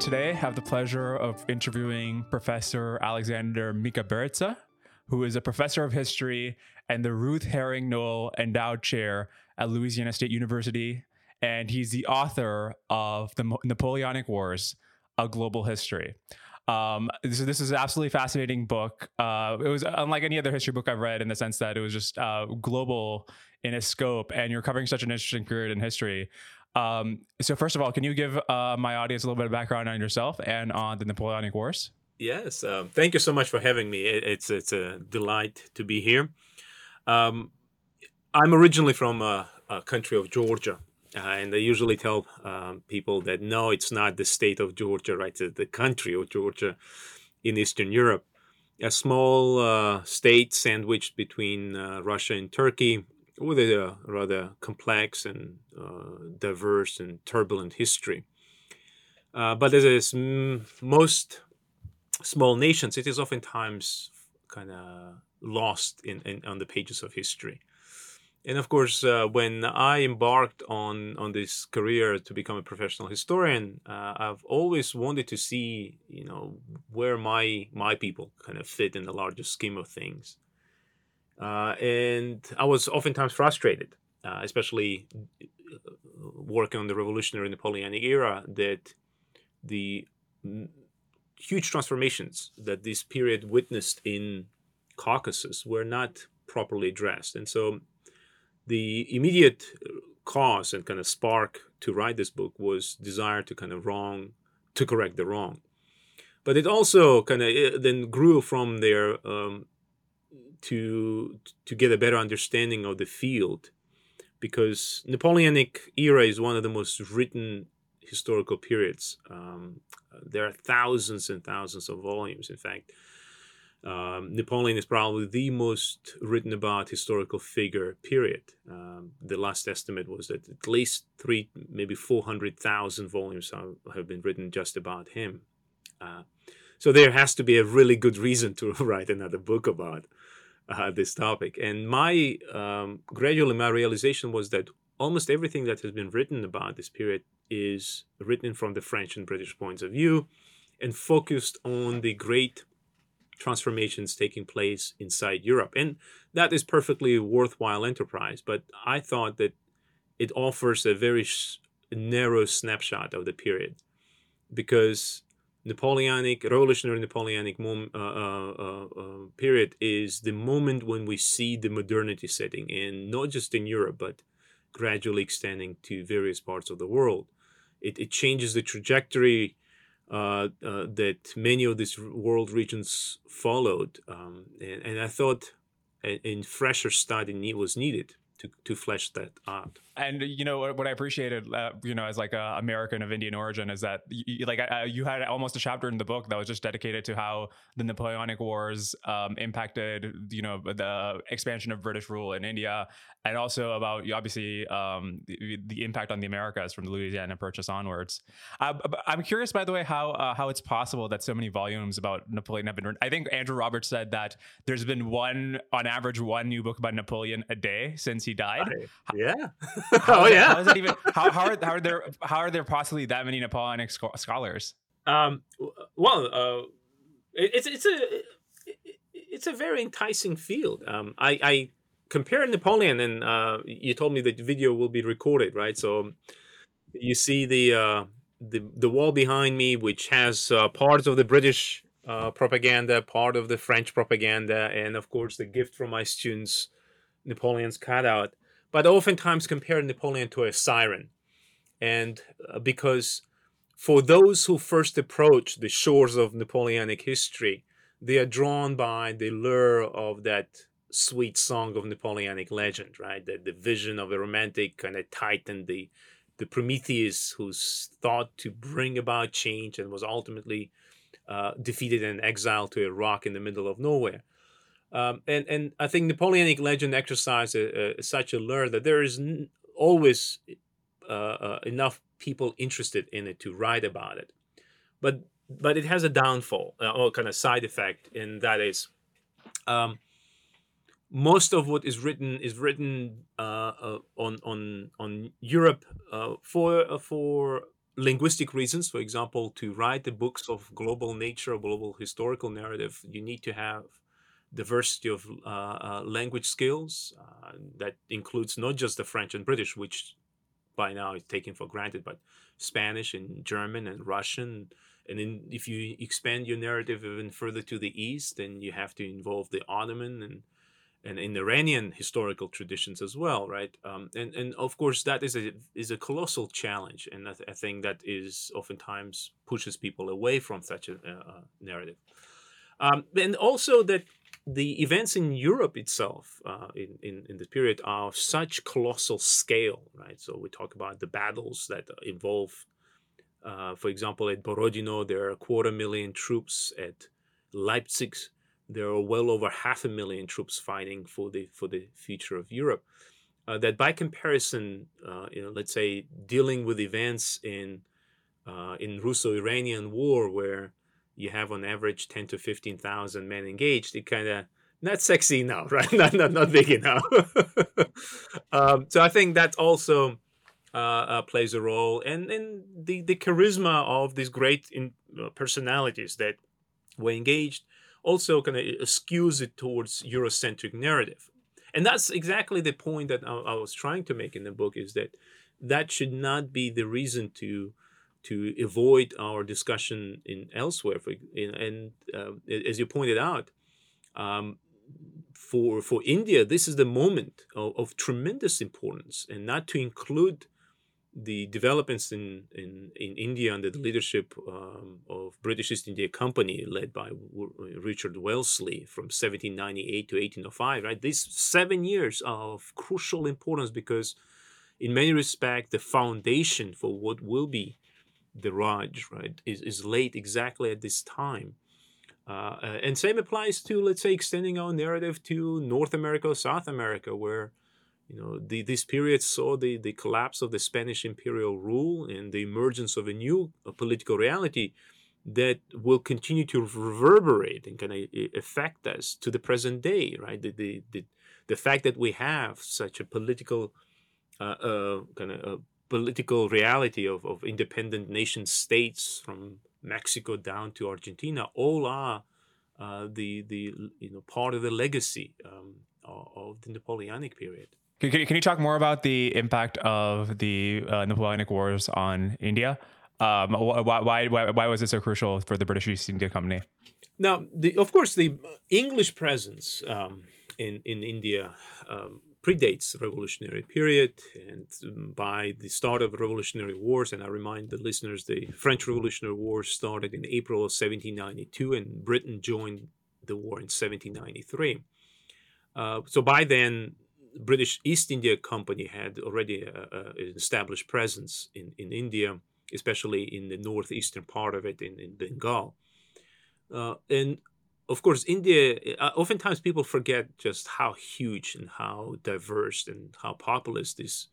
today have the pleasure of interviewing Professor Alexander Mika Mikaberidze, who is a professor of history and the Ruth Herring Noel Endowed Chair at Louisiana State University. And he's the author of The Napoleonic Wars, A Global History. Um, this, this is an absolutely fascinating book. Uh, it was unlike any other history book I've read in the sense that it was just uh, global in its scope, and you're covering such an interesting period in history. Um, so, first of all, can you give uh, my audience a little bit of background on yourself and on the Napoleonic Wars? Yes, um, thank you so much for having me. It, it's it's a delight to be here. Um, I'm originally from a, a country of Georgia, uh, and I usually tell um, people that no, it's not the state of Georgia, right? It's the country of Georgia in Eastern Europe, a small uh, state sandwiched between uh, Russia and Turkey, with a rather complex and uh, diverse and turbulent history. Uh, but as is most small nations, it is oftentimes kind of lost in, in, on the pages of history. And of course, uh, when I embarked on on this career to become a professional historian, uh, I've always wanted to see, you know, where my my people kind of fit in the larger scheme of things. Uh, and I was oftentimes frustrated, uh, especially uh, working on the revolutionary Napoleonic era, that the huge transformations that this period witnessed in Caucasus were not properly addressed. And so the immediate cause and kind of spark to write this book was desire to kind of wrong, to correct the wrong. But it also kind of then grew from there um, to to get a better understanding of the field because Napoleonic era is one of the most written historical periods. Um, there are thousands and thousands of volumes. In fact, um, Napoleon is probably the most written about historical figure. Period. Um, the last estimate was that at least three, maybe four hundred thousand volumes have, been written just about him. Uh, so there has to be a really good reason to write another book about uh, this topic. And my um, gradually my realization was that almost everything that has been written about this period is written from the French and British points of view, and focused on the great transformations taking place inside Europe. And that is perfectly worthwhile enterprise. But I thought that it offers a very sh- narrow snapshot of the period because Napoleonic, revolutionary Napoleonic mom, uh, uh, uh, uh, period is the moment when we see the modernity setting in, not just in Europe, but gradually extending to various parts of the world. It, it changes the trajectory uh, uh, that many of these world regions followed. Um, and, and I thought a, a fresher study was needed to, to flesh that out and you know what I appreciated, uh, you know, as like a American of Indian origin, is that you, like uh, you had almost a chapter in the book that was just dedicated to how the Napoleonic Wars um, impacted, you know, the expansion of British rule in India, and also about obviously um, the, the, impact on the Americas from the Louisiana Purchase onwards. Uh, I'm curious, by the way, how uh, how it's possible that so many volumes about Napoleon have been written. I think Andrew Roberts said that there's been one, on average, one new book about Napoleon a day since he died. yeah. How, oh yeah. How is that even? How, how are how are there how are there possibly that many Napoleonic scholars? Um. Well, uh, it's it's a it's a very enticing field. Um. I I compare Napoleon, and uh, you told me that the video will be recorded, right? So you see the uh, the the wall behind me, which has uh, parts of the British uh, propaganda, part of the French propaganda, and of course the gift from my students, Napoleon's cutout but oftentimes compare Napoleon to a siren. And uh, because for those who first approach the shores of Napoleonic history, they are drawn by the lure of that sweet song of Napoleonic legend, right? The, the vision of a romantic kind of titan, the the Prometheus who's thought to bring about change and was ultimately uh, defeated and exiled to a rock in the middle of nowhere. Um, and and I think Napoleonic legend exercises a, a, such a lure that there is n- always uh, uh, enough people interested in it to write about it, but but it has a downfall uh, or kind of side effect, and that is, um, most of what is written is written uh, uh, on on on Europe uh, for for linguistic reasons, for example, to write the books of global nature, global historical narrative, you need to have diversity of uh, uh, language skills. Uh, that includes not just the French and British, which by now is taken for granted, but Spanish and German and Russian. And then if you expand your narrative even further to the east, then you have to involve the Ottoman and and in Iranian historical traditions as well, right? Um, and and of course that is a is a colossal challenge, and I, think that is oftentimes pushes people away from such a, a narrative. Um, and also that the events in Europe itself uh, in, in, in the period are of such colossal scale, right? So we talk about the battles that involve, uh, for example, at Borodino, there are a quarter million troops. At Leipzig, there are well over half a million troops fighting for the for the future of Europe. Uh, that by comparison, uh, you know, let's say dealing with events in uh, in Russo-Iranian war, where you have on average ten to fifteen thousand men engaged, it kind of not sexy enough, right? not not not big enough. um, so I think that also uh, uh, plays a role, and and the the charisma of these great in, uh, personalities that were engaged also kind of skews it towards Eurocentric narrative. And that's exactly the point that I, I, was trying to make in the book is that that should not be the reason to to avoid our discussion in elsewhere. For, in, and uh, as you pointed out, um, for for India, this is the moment of, of tremendous importance, and not to include the developments in, in, in India under the leadership um, of British East India Company, led by Richard Wellesley from 1798 to 1805, right? These seven years are of crucial importance because, in many respects, the foundation for what will be the Raj, right, is, is laid exactly at this time. Uh, and same applies to, let's say, extending our narrative to North America or South America, where you know, the, this period saw the, the collapse of the Spanish imperial rule and the emergence of a new uh, political reality that will continue to reverberate and kind of affect us to the present day, right? The, the, the, the fact that we have such a political uh, uh, kind of political reality of, of independent nation states from Mexico down to Argentina all are uh, the the you know part of the legacy um, of the Napoleonic period. Can, can, you talk more about the impact of the uh, Napoleonic Wars on India? Um, why, why, why, was it so crucial for the British East India Company? Now, the, of course, the English presence um, in, in India um, predates revolutionary period. And by the start of revolutionary wars, and I remind the listeners, the French Revolutionary Wars started in April of 1792, and Britain joined the war in 1793. Uh, so by then, British East India Company had already a, a, an established presence in, in India, especially in the northeastern part of it in, in Bengal. Uh, and of course, India, uh, oftentimes people forget just how huge and how diverse and how populous this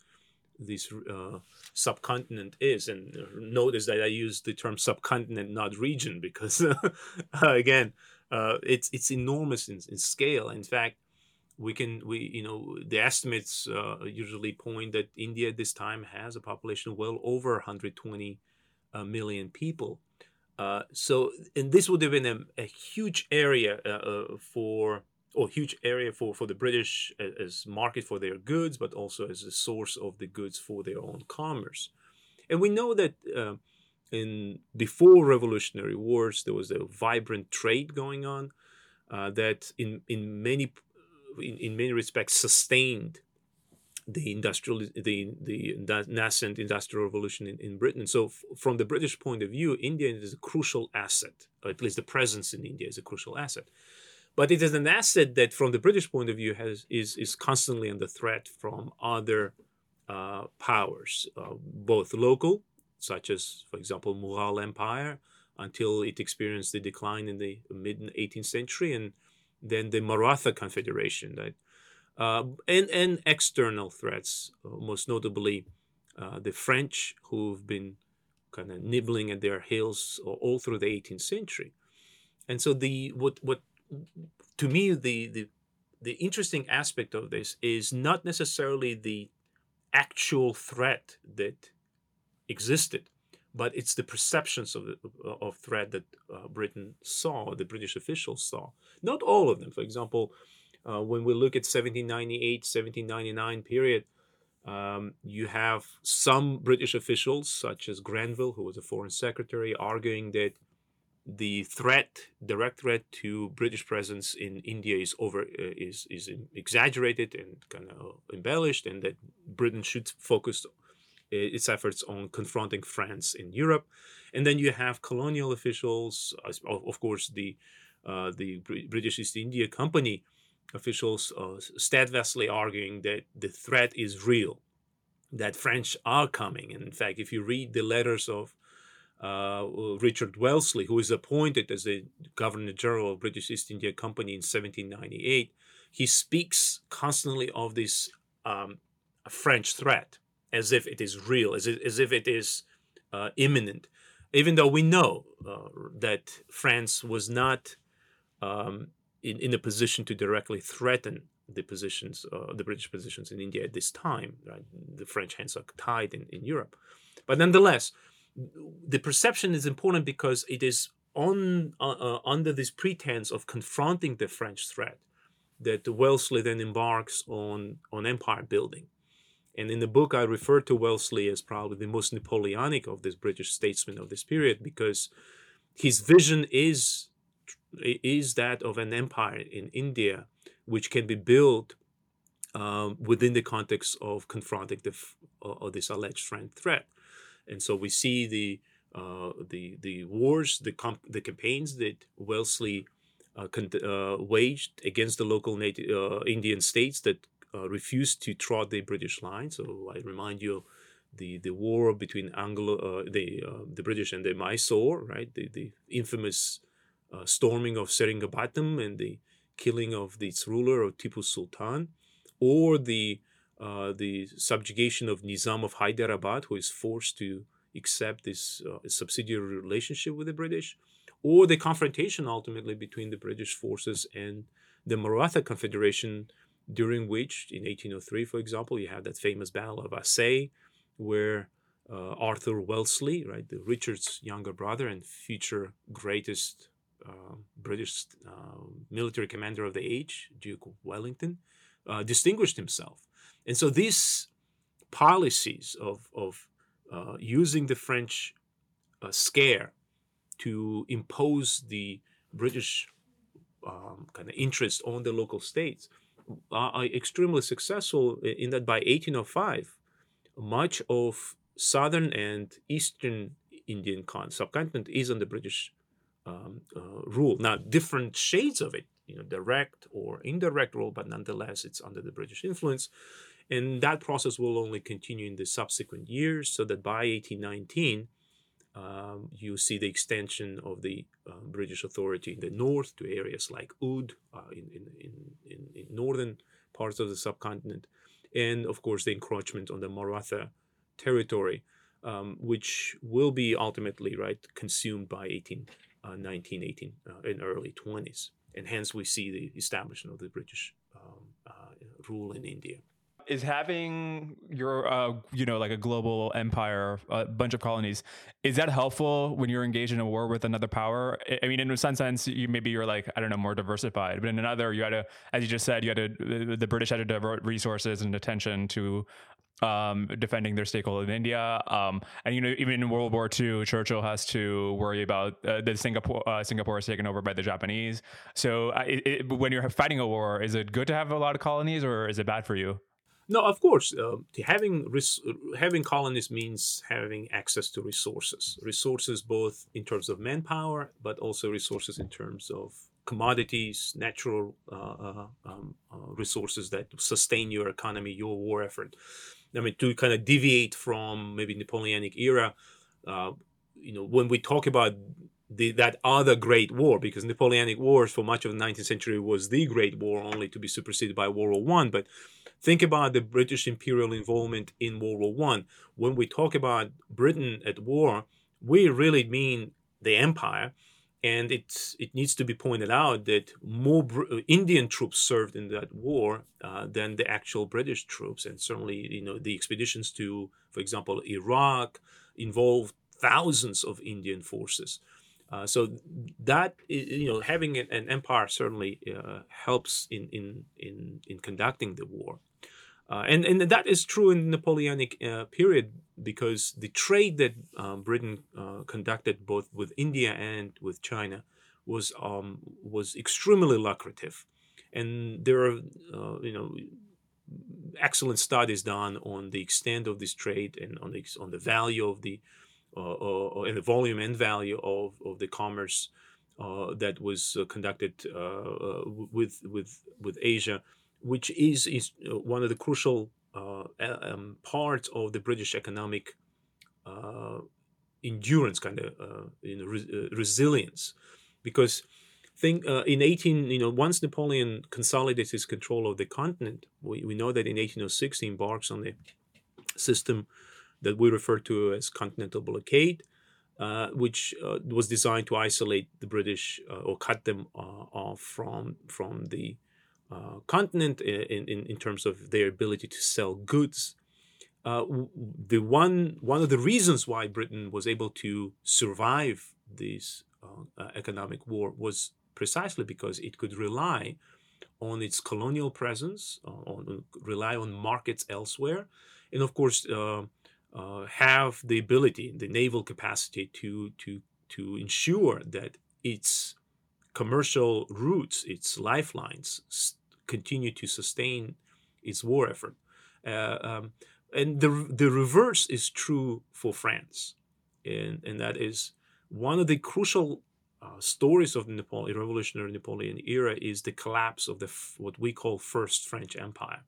this uh, subcontinent is. And notice that I use the term subcontinent, not region, because again, uh, it's it's enormous in, in scale. In fact, we can we you know the estimates uh, usually point that India at this time has a population well over 120 uh, million people. Uh, so and this would have been a, a huge area uh, uh, for or huge area for for the British as market for their goods, but also as a source of the goods for their own commerce. And we know that uh, in before Revolutionary Wars there was a vibrant trade going on. that in in many in, in many respects sustained the industrial the the nascent industrial revolution in, in Britain. So f- from the British point of view, India is a crucial asset, or at least the presence in India is a crucial asset. But it is an asset that, from the British point of view, has is is constantly under threat from other uh, powers, uh, both local, such as, for example, Mughal Empire, until it experienced the decline in the mid 18th century, and then the Maratha Confederation, right? Uh, and, and external threats, uh, most notably uh, the French, who've been kind of nibbling at their heels all through the 18th century. And so the what what to me the the the interesting aspect of this is not necessarily the actual threat that existed, but it's the perceptions of of threat that uh, Britain saw, the British officials saw. Not all of them. For example, uh, when we look at 1798, 1799 period, um, you have some British officials, such as Grenville, who was a foreign secretary, arguing that the threat, direct threat to British presence in India is over, uh, is is exaggerated and kind of embellished, and that Britain should focus its efforts on confronting France in Europe. And then you have colonial officials, of course, the uh, the British East India Company officials uh, steadfastly arguing that the threat is real, that French are coming. And in fact, if you read the letters of uh, Richard Wellesley, who is appointed as the Governor General of British East India Company in 1798, he speaks constantly of this um, French threat as if it is real, as, as if it is uh, imminent, even though we know uh, that France was not um, in, in a position to directly threaten the positions, uh, the British positions in India at this time. Right? The French hands are tied in, in Europe. But nonetheless, the perception is important because it is on uh, uh, under this pretense of confronting the French threat that Wellesley then embarks on on empire building. And in the book, I refer to Wellesley as probably the most Napoleonic of this British statesman of this period because his vision is is that of an empire in India, which can be built um, within the context of confronting the uh, this alleged threat. And so we see the uh, the the wars, the comp- the campaigns that Wellesley uh, con- uh, waged against the local native uh, Indian states that refused to trot the British line. So I remind you the the war between Anglo uh, the uh, the British and the Mysore, right? The the infamous uh, storming of Seringapatam and the killing of its ruler of Tipu Sultan, or the uh, the subjugation of Nizam of Hyderabad, who is forced to accept this uh, subsidiary relationship with the British, or the confrontation ultimately between the British forces and the Maratha Confederation, during which, in 1803, for example, you have that famous Battle of Assaye, where uh, Arthur Wellesley, right, the Richard's younger brother and future greatest British uh, military commander of the age, Duke Wellington, uh, distinguished himself. And so these policies of, of uh, using the French uh, scare to impose the British um, kind of interest on the local states are extremely successful in that by 1805, much of southern and eastern Indian subcontinent is under British um, uh, rule. Now, different shades of it, you know, direct or indirect rule, but nonetheless, it's under the British influence. And that process will only continue in the subsequent years, so that by 1819, um, you see the extension of the uh, British authority in the north to areas like Oudh uh, in, in, in, in, northern parts of the subcontinent, and of course the encroachment on the Maratha territory, um, which will be ultimately right consumed by 18, uh, 1918 uh, in early 20s, and hence we see the establishment of the British um, uh, rule in India. Is having your uh, you know like a global empire a bunch of colonies is that helpful when you're engaged in a war with another power? I mean in some sense you maybe you're like i don't know more diversified but in another you had to as you just said you had to the british had to divert resources and attention to um, defending their stakeholder in India. Um, and you know, even in World War II, Churchill has to worry about uh, the Singapore uh, Singapore is taken over by the Japanese. So, uh, it, it, when you're fighting a war, is it good to have a lot of colonies, or is it bad for you? No, of course. Uh, having res- having colonies means having access to resources. Resources both in terms of manpower, but also resources in terms of commodities, natural uh, uh, um, resources that sustain your economy, your war effort. I mean, to kind of deviate from maybe Napoleonic era, uh, you know, when we talk about the, that other great war, because Napoleonic wars for much of the 19th century was the great war, only to be superseded by World War One. But think about the British imperial involvement in World War One. When we talk about Britain at war, we really mean the empire. And it's, it needs to be pointed out that more Br- Indian troops served in that war uh, than the actual British troops. And certainly, you know, the expeditions to, for example, Iraq involved thousands of Indian forces. Uh, so that you know, having an, empire certainly uh, helps in, in in in conducting the war, uh, and and that is true in the Napoleonic uh, period because the trade that um, Britain uh, conducted both with India and with China was um, was extremely lucrative, and there are uh, you know excellent studies done on the extent of this trade and on the on the value of the uh, uh, and the volume and value of, of the commerce that was conducted with with with Asia, which is is one of the crucial um, parts of the British economic endurance, kind of you know, re- resilience, because think uh, in 18 you know once napoleon consolidates his control of the continent we, we know that in 1806 he embarks on the system that we refer to as continental blockade, uh, which uh, was designed to isolate the British uh, or cut them uh, off from from the uh, continent in, in, in terms of their ability to sell goods. Uh, the one one of the reasons why Britain was able to survive this economic war was precisely because it could rely on its colonial presence, on rely on markets elsewhere, and of course uh, have the ability, the naval capacity to to to ensure that its commercial routes, its lifelines, continue to sustain its war effort. Uh, um, and the the reverse is true for France, and and that is one of the crucial uh, stories of the Napoleon, revolutionary Napoleon era is the collapse of the what we call First French Empire.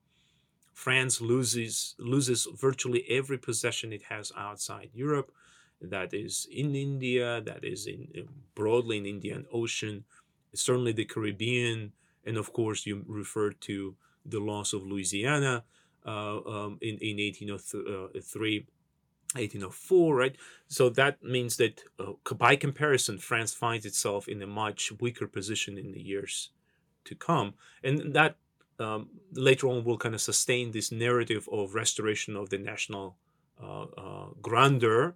France loses loses virtually every possession it has outside Europe. That is in India, that is in, in broadly in Indian Ocean, certainly the Caribbean, and of course you refer to the loss of Louisiana uh, um, in in 1803. 1804, right? So that means that uh, by comparison, France finds itself in a much weaker position in the years to come. And that um, later on will kind of sustain this narrative of restoration of the national uh, uh, grandeur,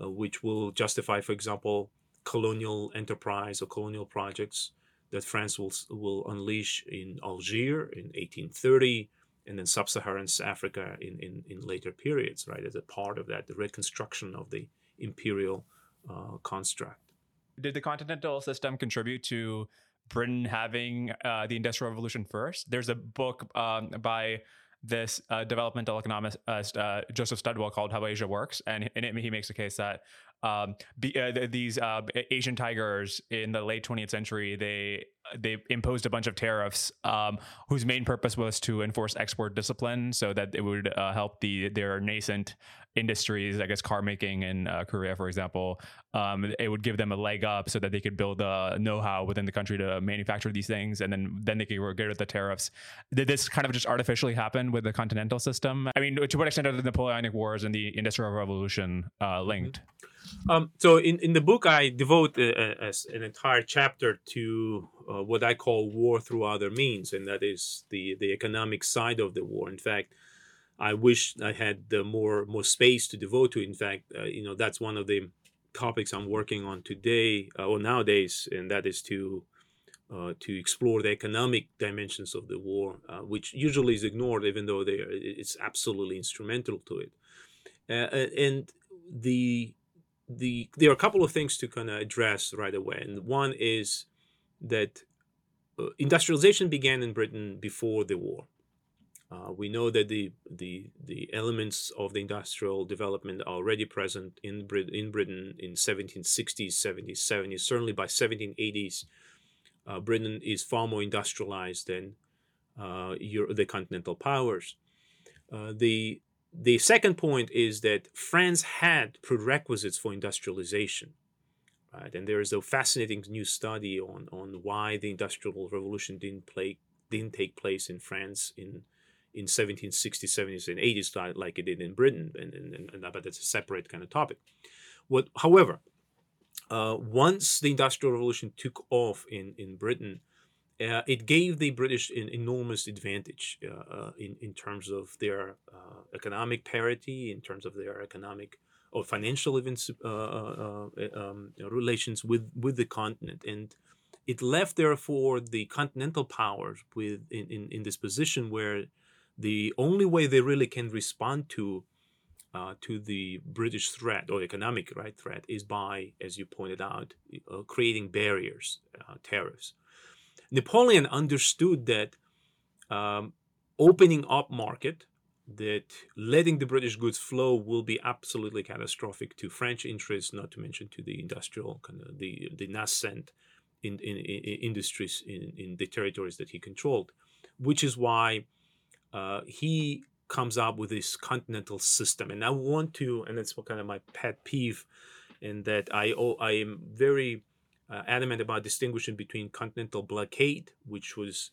uh, which will justify, for example, colonial enterprise or colonial projects that France will will unleash in Algiers in 1830, and then sub-Saharan Africa in, in, in later periods, right, as a part of that, the reconstruction of the imperial uh, construct. Did the continental system contribute to Britain having uh, the Industrial Revolution first. There's a book um, by this uh, developmental economist uh, uh Joseph Studwell called "How Asia Works," and in it he makes a case that um, be, uh, these uh, Asian tigers in the late 20th century they they imposed a bunch of tariffs um, whose main purpose was to enforce export discipline so that it would uh, help the their nascent industries, I guess car making in uh, Korea, for example. Um, it would give them a leg up so that they could build a know-how within the country to manufacture these things, and then then they could get rid of the tariffs. Did this kind of just artificially happen with the continental system? I mean, to what extent are the Napoleonic Wars and the Industrial Revolution uh, linked? Mm-hmm. Um, so in, in the book, I devote a, a, an entire chapter to uh, what I call war through other means, and that is the, the economic side of the war. In fact, I wish I had more more space to devote to. In fact, uh, you know that's one of the topics I'm working on today uh, or nowadays, and that is to uh, to explore the economic dimensions of the war, uh, which usually is ignored, even though they are, it's absolutely instrumental to it. Uh, and the the there are a couple of things to kind of address right away, and one is that uh, industrialization began in Britain before the war. Uh, we know that the, the the elements of the industrial development are already present in Brit- in Britain in 1760s, 70s, 70s. Certainly by 1780s, uh, Britain is far more industrialized than uh, Euro- the continental powers. Uh, the the second point is that France had prerequisites for industrialization. Right? And there is a fascinating new study on, on why the Industrial Revolution didn't, play, didn't take place in France in, in 1760s, 70s, and 80s like it did in Britain. And, and, and, but that's a separate kind of topic. What, however, uh, once the Industrial Revolution took off in, in Britain, uh, it gave the British an enormous advantage uh, uh, in, in terms of their uh, economic parity, in terms of their economic or financial even uh, uh, um, relations with with the continent, and it left therefore the continental powers with in, in, in this position where the only way they really can respond to uh, to the British threat or economic right threat is by, as you pointed out, uh, creating barriers, uh, tariffs. Napoleon understood that um, opening up market, that letting the British goods flow will be absolutely catastrophic to French interests, not to mention to the industrial kind of the the nascent in, in, in industries in, in the territories that he controlled, which is why uh, he comes up with this continental system. And I want to, and that's kind of my pet peeve, in that I oh, I am very uh, adamant about distinguishing between continental blockade, which was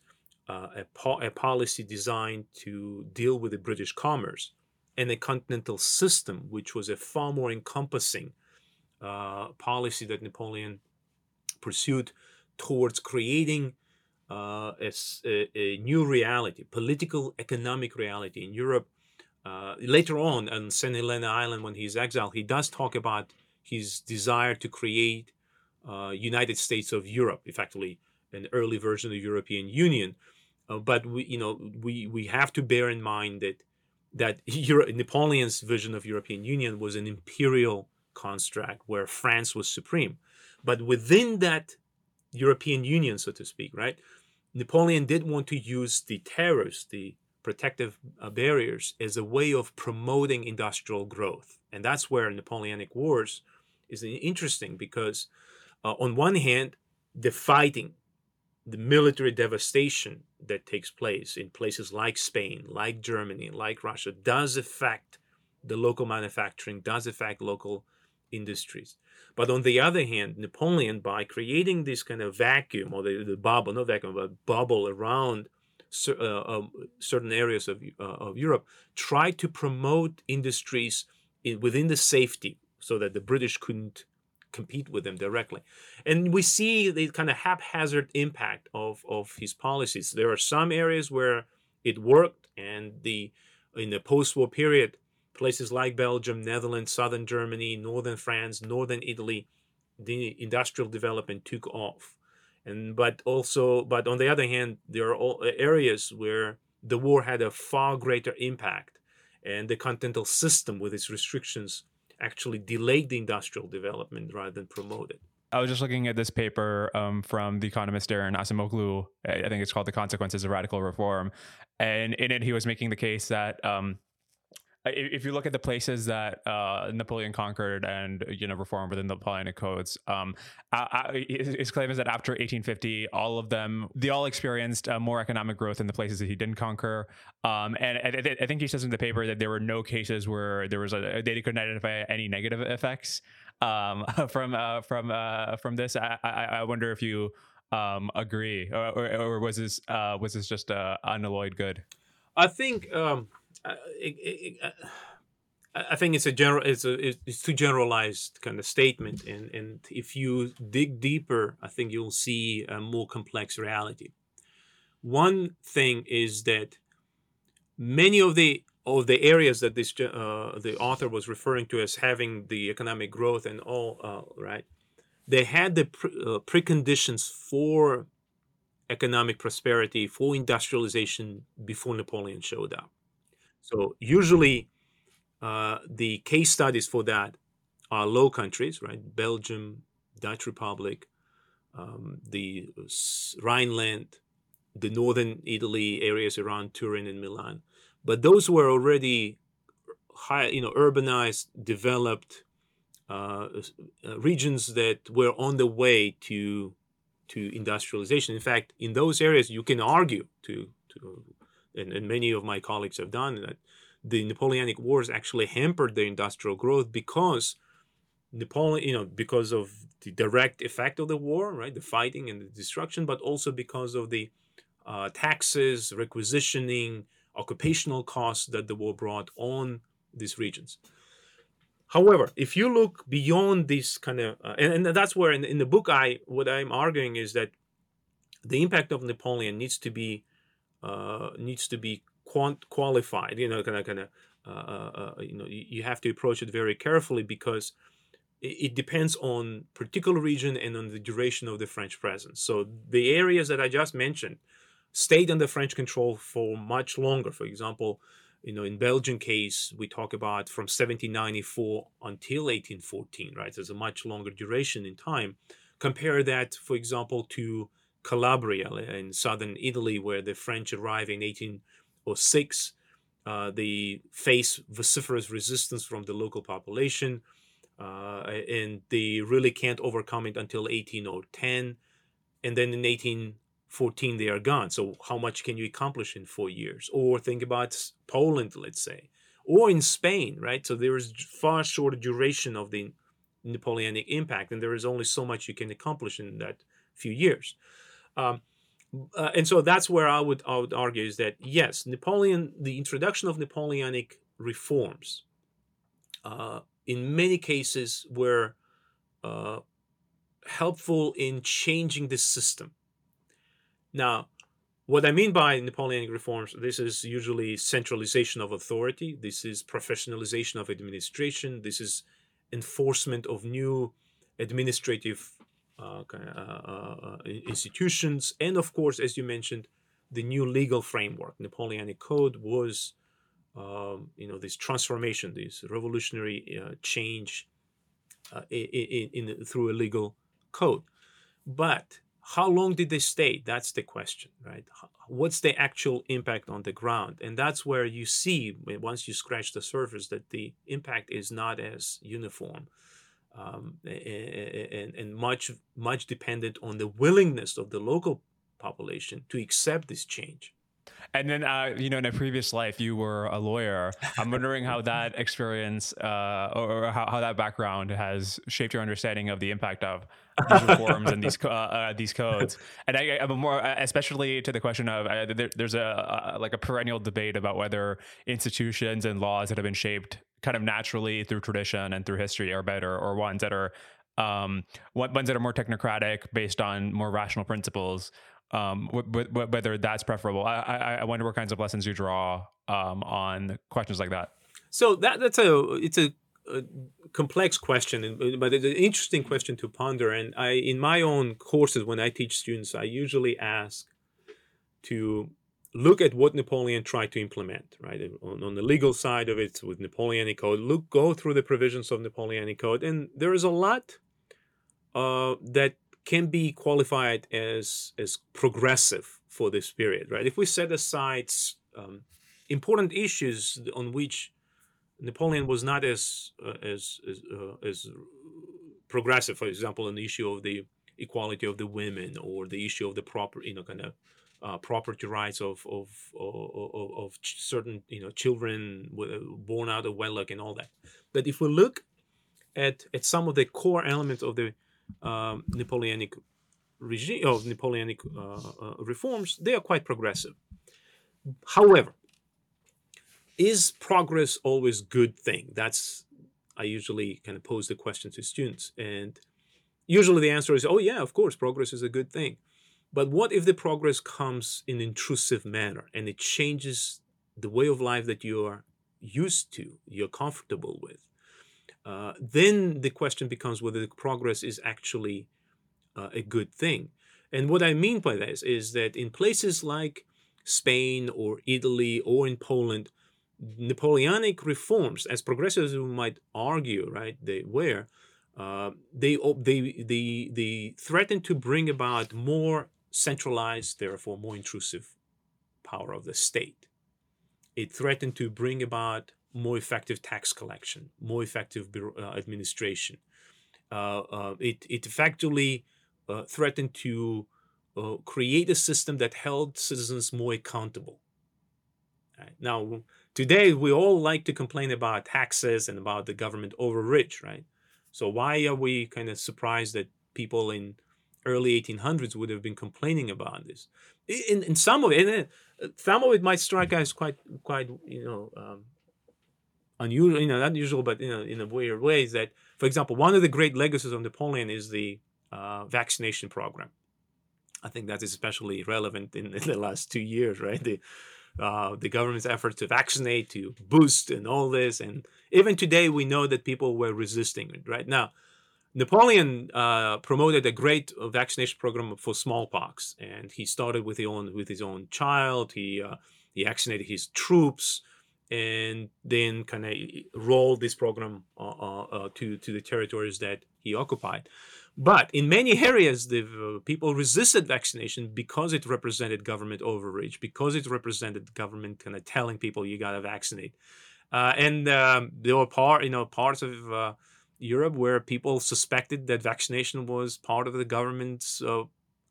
uh, a, po- a policy designed to deal with the British commerce, and a continental system, which was a far more encompassing uh, policy that Napoleon pursued towards creating uh, a, a, new reality, political, economic reality in Europe. Uh, later on, on St. Helena Island, when he's exiled, he does talk about his desire to create uh, United States of Europe, effectively an early version of the European Union. Uh, but we, you know, we we have to bear in mind that that Euro- Napoleon's vision of European Union was an imperial construct where France was supreme. But within that European Union, so to speak, right? Napoleon did want to use the tariffs, the protective uh, barriers, as a way of promoting industrial growth. And that's where Napoleonic Wars is interesting because, uh, on one hand, the fighting, the military devastation that takes place in places like Spain, like Germany, like Russia, does affect the local manufacturing, does affect local industries. But on the other hand, Napoleon, by creating this kind of vacuum or the, the bubble, not vacuum, but bubble around uh, um, certain areas of, uh, of Europe, tried to promote industries in, within the safety so that the British couldn't compete with them directly. And we see the kind of haphazard impact of, of his policies. There are some areas where it worked, and the in the post-war period, places like Belgium, Netherlands, southern Germany, northern France, northern Italy, the industrial development took off. And but also, but on the other hand, there are uh, areas where the war had a far greater impact, and the continental system with its restrictions actually delayed the industrial development rather than promote it. I was just looking at this paper um, from the economist Daron Acemoglu. I think it's called "The Consequences of Radical Reform," and in it, he was making the case that um, if you look at the places that uh, Napoleon conquered and you know reformed within the Napoleonic codes, um, I, I, his claim is that after 1850, all of them they all experienced uh, more economic growth in the places that he didn't conquer. Um, and I, I, think he says in the paper that there were no cases where there was a they couldn't identify any negative effects um, from uh, from uh, from this. I, wonder if you um, agree, or, or, or, was this uh, was this just unalloyed good? I think. Um, uh, it, it, uh, I think it's a general, it's a, it's too generalized kind of statement, and and if you dig deeper, I think you'll see a more complex reality. One thing is that many of the of the areas that this uh, the author was referring to as having the economic growth and all uh, right, they had the pre- uh, preconditions for economic prosperity for industrialization before Napoleon showed up. So usually, uh, the case studies for that are low countries, right? Belgium, Dutch Republic, um, the Rhineland, the northern Italy areas around Turin and Milan. But those were already high, you know, urbanized, developed uh, uh, regions that were on the way to to industrialization. In fact, in those areas, you can argue to to and, and many of my colleagues have done that the Napoleonic Wars actually hampered the industrial growth because Napoleon, you know, because of the direct effect of the war, right, the fighting and the destruction, but also because of the uh, taxes, requisitioning, occupational costs that the war brought on these regions. However, if you look beyond this kind of, uh, and, and, that's where in, in the book I what I'm arguing is that the impact of Napoleon needs to be uh, needs to be quant- qualified, you know, kind of kind of uh, you know you, you have to approach it very carefully because it depends on particular region and on the duration of the French presence. So the areas that I just mentioned stayed under French control for much longer. For example, you know, in Belgian case, we talk about from 1794 until 1814, right? There's a much longer duration in time. Compare that, for example, to Calabria in southern Italy, where the French arrive in 1806. Uh, they face vociferous resistance from the local population uh, and they really can't overcome it until 18 or 10 and then in 1814 they are gone. So how much can you accomplish in four years? Or think about poland let's say or in spain right? So there is far shorter duration of the napoleonic impact and there is only so much you can accomplish in that few years um, uh, and so that's where I would I would argue is that yes, Napoleon, the introduction of Napoleonic reforms uh, in many cases were uh, helpful in changing the system. Now, what I mean by Napoleonic reforms, this is usually centralization of authority, this is professionalization of administration, this is enforcement of new administrative institutions, and of course, as you mentioned, the new legal framework. Napoleonic Code was um, you know this transformation, this revolutionary uh, change uh, in, in, in, through a legal code. But how long did they stay? That's the question, right? What's the actual impact on the ground? And that's where you see once you scratch the surface that the impact is not as uniform. Um, and, and much much dependent on the willingness of the local population to accept this change. And then, uh, you know, in a previous life, you were a lawyer. I'm wondering how that experience uh, or how, how, that background has shaped your understanding of the impact of these reforms and these uh, uh, these codes. And I, am more, uh, especially to the question of uh, there, there's a, a like a perennial debate about whether institutions and laws that have been shaped kind of naturally through tradition and through history are better, or ones that are um, ones that are more technocratic based on more rational principles um, w- w- whether that's preferable. I, I, I, wonder what kinds of lessons you draw um, on questions like that. So that that's a it's a, a complex question, but it's an interesting question to ponder. And I, in my own courses, when I teach students, I usually ask to look at what Napoleon tried to implement, right? On, on, the legal side of it, with Napoleonic Code, look, go through the provisions of Napoleonic Code, and there is a lot uh, that can be qualified as as progressive for this period, right? If we set aside um, important issues on which Napoleon was not as uh, as as, uh, as progressive, for example, on the issue of the equality of the women or the issue of the proper, you know, kind of uh, property rights of of, of of certain you know children born out of wedlock and all that. But if we look at at some of the core elements of the um, Napoleonic regime of Napoleonic uh, uh, reforms, they are quite progressive. However, is progress always a good thing? That's I usually kind of pose the question to students, and usually the answer is, "Oh yeah, of course, progress is a good thing." But what if the progress comes in intrusive manner and it changes the way of life that you are used to, you're comfortable with? Uh, then the question becomes whether the progress is actually uh, a good thing. And what I mean by this is that in places like Spain or Italy or in Poland, Napoleonic reforms, as we might argue, right, they were, uh, they, they, they, they threaten to bring about more centralized, therefore more intrusive power of the state. It threatened to bring about more effective tax collection, more effective uh, administration. Uh, uh, it, it effectively threatened to create a system that held citizens more accountable. Right? Now, today we all like to complain about taxes and about the government overreach, right? So why are we kind of surprised that people in early 1800s would have been complaining about this? In, in some of it, some of it might strike us quite, quite, you know, um, unusual, you know, not unusual, but you know, in a weird way, is that, for example, one of the great legacies of Napoleon is the uh, vaccination program. I think that is especially relevant in, in, the last two years, right? The uh, the government's effort to vaccinate, to boost, and all this. And even today, we know that people were resisting it. Right now, Napoleon uh, promoted a great vaccination program for smallpox, and he started with his own with his own child. He uh, he vaccinated his troops, and then kind of rolled this program uh, uh, uh, to to the territories that he occupied. But in many areas, the uh, people resisted vaccination because it represented government overreach, because it represented government kind of telling people you got to vaccinate. Uh, and um, there were part, you know, parts of uh, Europe where people suspected that vaccination was part of the government's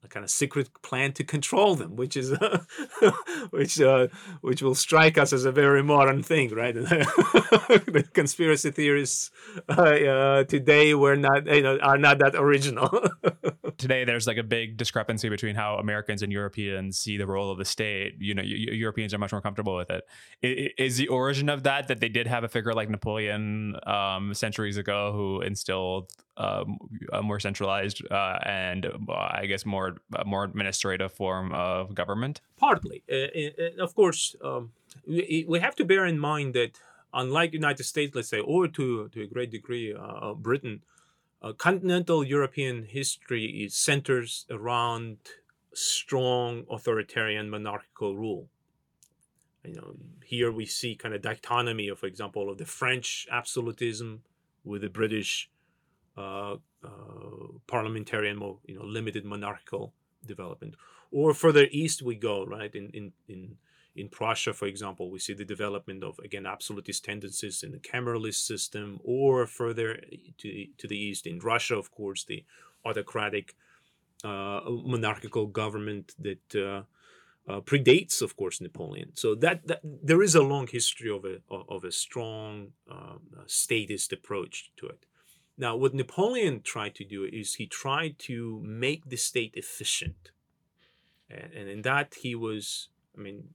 a kind of secret plan to control them, which is uh, which uh, which will strike us as a very modern thing, right? the conspiracy theorists uh, uh, today were not you know are not that original. today, there's like a big discrepancy between how Americans and Europeans see the role of the state. You know, Europeans are much more comfortable with it. Is the origin of that that they did have a figure like Napoleon um, centuries ago who instilled um, a more centralized uh, and uh, I guess more more administrative form of government? Partly, uh, of course. Um, we, we have to bear in mind that unlike United States, let's say, or to to a great degree, uh, Britain, uh, continental European history is centers around strong authoritarian monarchical rule. You know, here we see kind of dichotomy of, for example, of the French absolutism with the British uh, uh, parliamentarian, more you know, limited monarchical development. Or further east we go, right? In in in in Prussia, for example, we see the development of again absolutist tendencies in the cameralist system, or further to to the east in Russia, of course, the autocratic uh, monarchical government that uh, uh, predates, of course, Napoleon. So that, that there is a long history of a of a strong um, statist approach to it. Now, what Napoleon tried to do is he tried to make the state efficient. And, and in that, he was, I mean,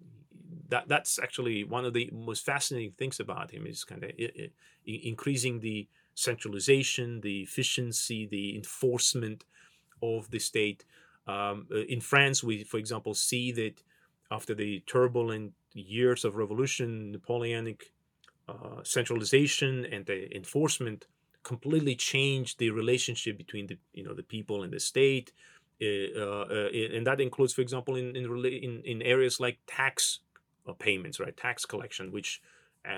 that that's actually one of the most fascinating things about him is kind of increasing the centralization, the efficiency, the enforcement of the state. Um, uh, in France, we, for example, see that after the turbulent years of revolution, Napoleonic uh, centralization and the enforcement completely changed the relationship between the you know the people and the state uh, uh, and that includes for example in in, in, areas like tax uh, payments right? Tax collection which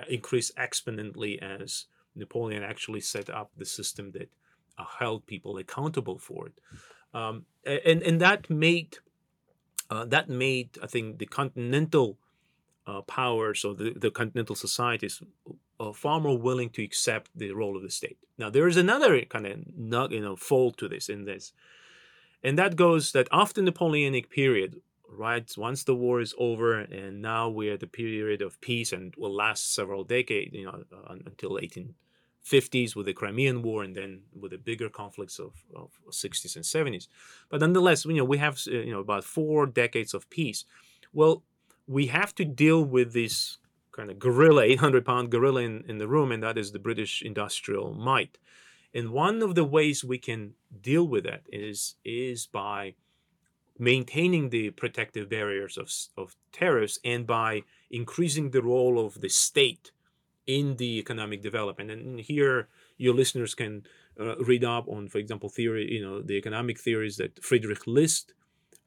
increased exponentially as napoleon actually set up the system that held people accountable for it. Um, and and that made uh, that made i think the continental powers or the, the continental societies uh, far more willing to accept the role of the state. Now, there is another kind of you know fold to this in this, and that goes that after Napoleonic period, right? Once the war is over, and now we're at the period of peace, and will last several decades, you know, uh, until 1850s with the Crimean War, and then with the bigger conflicts of, of 60s and 70s. But nonetheless, you know, we have uh, you know about four decades of peace. Well, we have to deal with this kind of gorilla, 800 pound gorilla in, in the room, and that is the British industrial might. And one of the ways we can deal with that is, is by maintaining the protective barriers of, of tariffs and by increasing the role of the state in the economic development. And here, your listeners can uh, read up on, for example, theory, you know, the economic theories that Friedrich List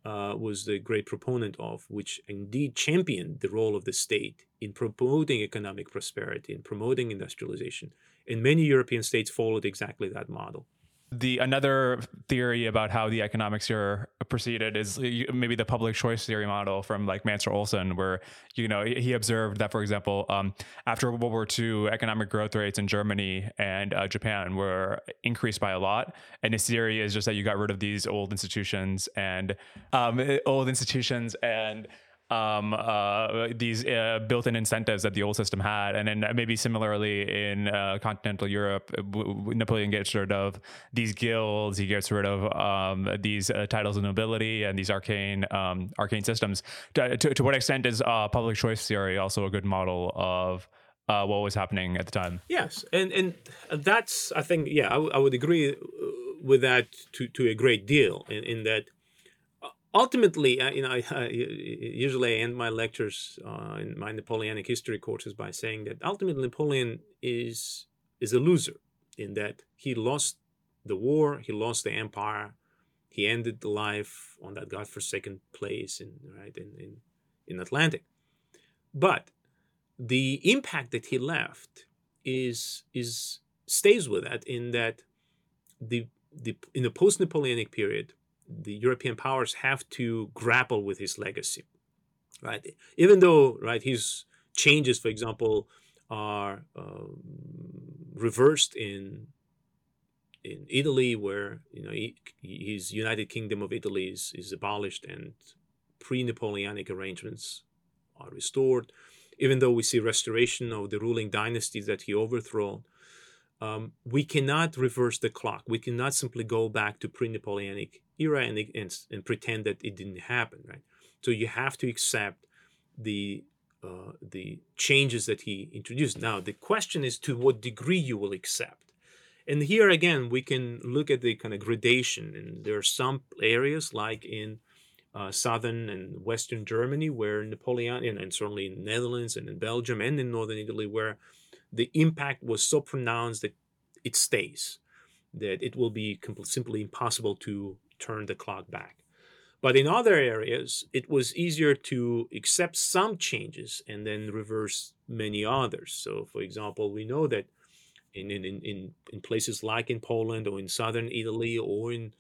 uh, was the great proponent of, which indeed championed the role of the state in promoting economic prosperity and promoting industrialization. And many European states followed exactly that model the another theory about how the economics here proceeded is maybe the public choice theory model from like Mancur Olson, where you know he observed that, for example, um, after World War II, economic growth rates in Germany and uh, Japan were increased by a lot, and his theory is just that you got rid of these old institutions and um, old institutions and um, uh, these uh, built-in incentives that the old system had, and then maybe similarly in uh, continental Europe, Napoleon gets rid of these guilds. He gets rid of um, these uh, titles of nobility and these arcane um, arcane systems. To, to, to, what extent is uh, public choice theory also a good model of uh, what was happening at the time? Yes, and and that's I think yeah I, w- I would agree with that to to a great deal in, in that ultimately, uh, you know, I, I, usually I end my lectures uh, in my Napoleonic history courses by saying that ultimately Napoleon is is a loser in that he lost the war, he lost the empire, he ended the life on that godforsaken place in right in in, in Atlantic. But the impact that he left is is stays with that in that the the in the post-Napoleonic period, the European powers have to grapple with his legacy, right? Even though right his changes, for example, are um, reversed in in Italy, where you know he, his United Kingdom of Italy is, is abolished and pre-Napoleonic arrangements are restored. Even though we see restoration of the ruling dynasties that he overthrew, um, we cannot reverse the clock. We cannot simply go back to pre-Napoleonic era and, and, and pretend that it didn't happen, right? So you have to accept the uh, the changes that he introduced. Now the question is to what degree you will accept. And here again, we can look at the kind of gradation. And there are some areas like in uh, southern and western Germany where Napoleon, and, and certainly in Netherlands and in Belgium and in northern Italy, where the impact was so pronounced that it stays, that it will be simply impossible to turn the clock back. But in other areas, it was easier to accept some changes and then reverse many others. So, for example, we know that in, in, in, in places like in Poland or in southern Italy or in,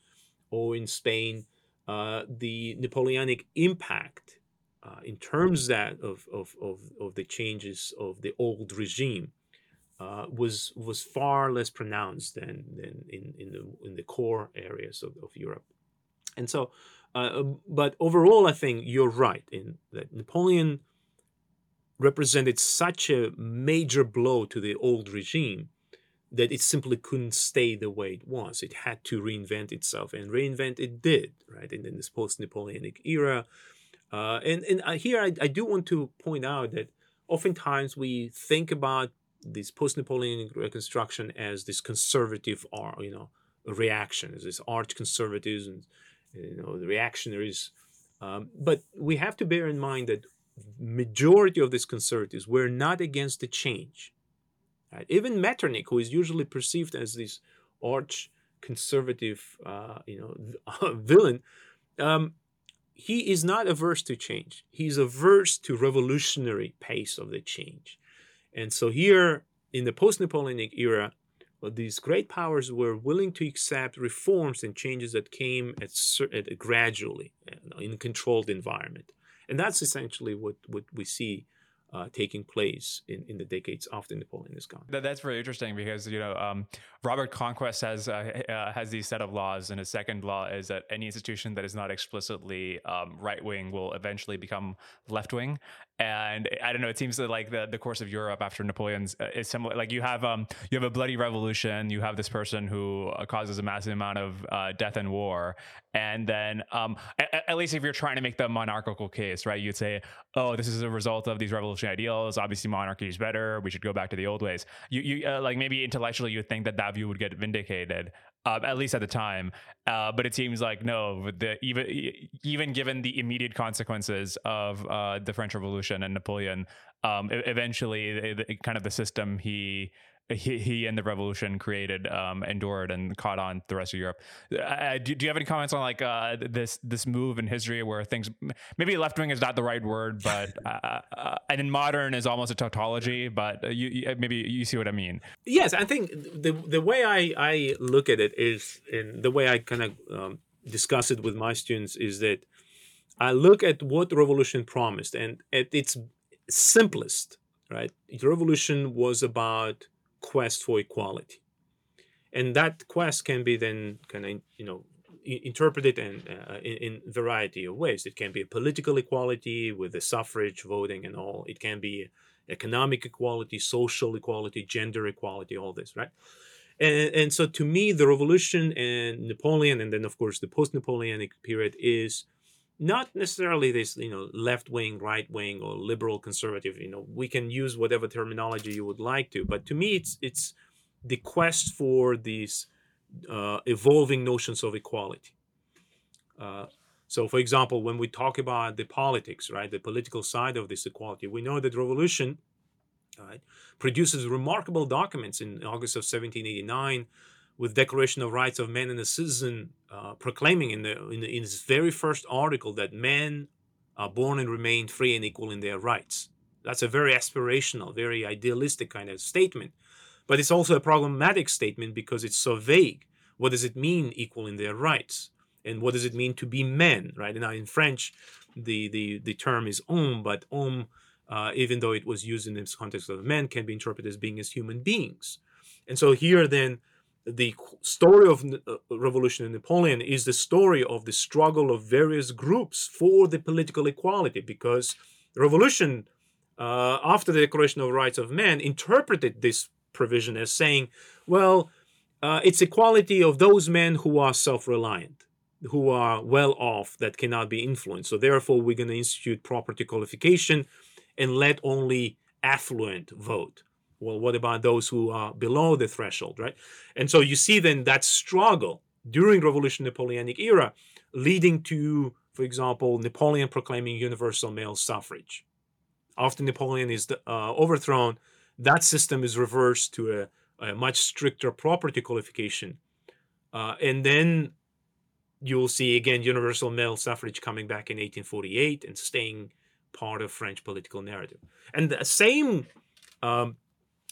or in Spain, uh, the Napoleonic impact uh, in terms that of, of, of, of the changes of the old regime uh, was was far less pronounced than, than in, in the in the core areas of, of Europe. And so uh, but overall I think you're right in that Napoleon represented such a major blow to the old regime that it simply couldn't stay the way it was. It had to reinvent itself, and reinvent it did, right? And in this post-Napoleonic era, uh, and and uh, here I, I do want to point out that oftentimes we think about this post-Napoleonic reconstruction as this conservative, you know, reaction, as this arch conservatism, you know, the reactionaries. Um, but we have to bear in mind that majority of these conservatives were not against the change Right? Even Metternich, who is usually perceived as this arch conservative, uh, you know, villain, um, he is not averse to change. He's averse to revolutionary pace of the change. And so here in the post-Napoleonic era, these great powers were willing to accept reforms and changes that came at, at gradually in a controlled environment. And that's essentially what, what we see uh, taking place in, in the decades after Napoleon is gone. That, that's very interesting because you know um, Robert Conquest has uh, uh, has these set of laws, and his second law is that any institution that is not explicitly um, right wing will eventually become left wing. And I don't know, it seems that like the, the course of Europe after Napoleon's uh, is similar. Like you have um you have a bloody revolution, you have this person who uh, causes a massive amount of uh, death and war, and then um at, at least if you're trying to make the monarchical case, right, you'd say, oh, this is a result of these revolutions ideals. Obviously, monarchy is better. We should go back to the old ways. You, you uh, like maybe intellectually you would think that that view would get vindicated, uh, at least at the time. Uh, but it seems like no, the, even even given the immediate consequences of uh, the French Revolution and Napoleon, um, eventually, kind of the system he he, he and the revolution created um, endured and caught on the rest of Europe. Uh, do, do, you have any comments on like uh, this this move in history where things maybe left wing is not the right word, but uh, uh, and in modern is almost a tautology, but you, you, maybe you see what I mean. Yes, I think the the way I I look at it is in the way I kind of um, discuss it with my students is that I look at what revolution promised, and at its simplest, right, the revolution was about quest for equality. And that quest can be then kind of you know interpreted in, uh, in, in variety of ways. It can be political equality with the suffrage voting and all. It can be economic equality social equality gender equality all this right? And, and so to me the revolution and napoleon and then of course the post-napoleonic period is not necessarily this you know left wing right wing or liberal conservative you know we can use whatever terminology you would like to but to me it's it's the quest for these uh, evolving notions of equality. Uh, So, for example, when we talk about the politics, right, the political side of this equality, we know that revolution, right, produces remarkable documents in August of 1789 with Declaration of Rights of Man and the Citizen uh, proclaiming in, the, in, the, in its very first article that men are born and remain free and equal in their rights. That's a very aspirational, very idealistic kind of statement. But it's also a problematic statement because it's so vague. What does it mean, equal in their rights? And what does it mean to be men, right? Now in French, the, the, the term is homme, but homme, uh, even though it was used in this context of men, can be interpreted as being as human beings. And so here then, the story of uh, revolution in Napoleon is the story of the struggle of various groups for the political equality because revolution uh, after the Declaration of Rights of Man interpreted this provision as saying, well, uh, it's equality of those men who are self-reliant, who are well off, that cannot be influenced. So therefore, we're going to institute property qualification and let only affluent vote well what about those who are below the threshold right? And so you see then that struggle during revolution napoleonic era leading to for example napoleon proclaiming universal male suffrage. After napoleon is uh, overthrown that system is reversed to a, a much stricter property qualification. Uh, and then you'll see again universal male suffrage coming back in 1848 and staying part of french political narrative. And the same um,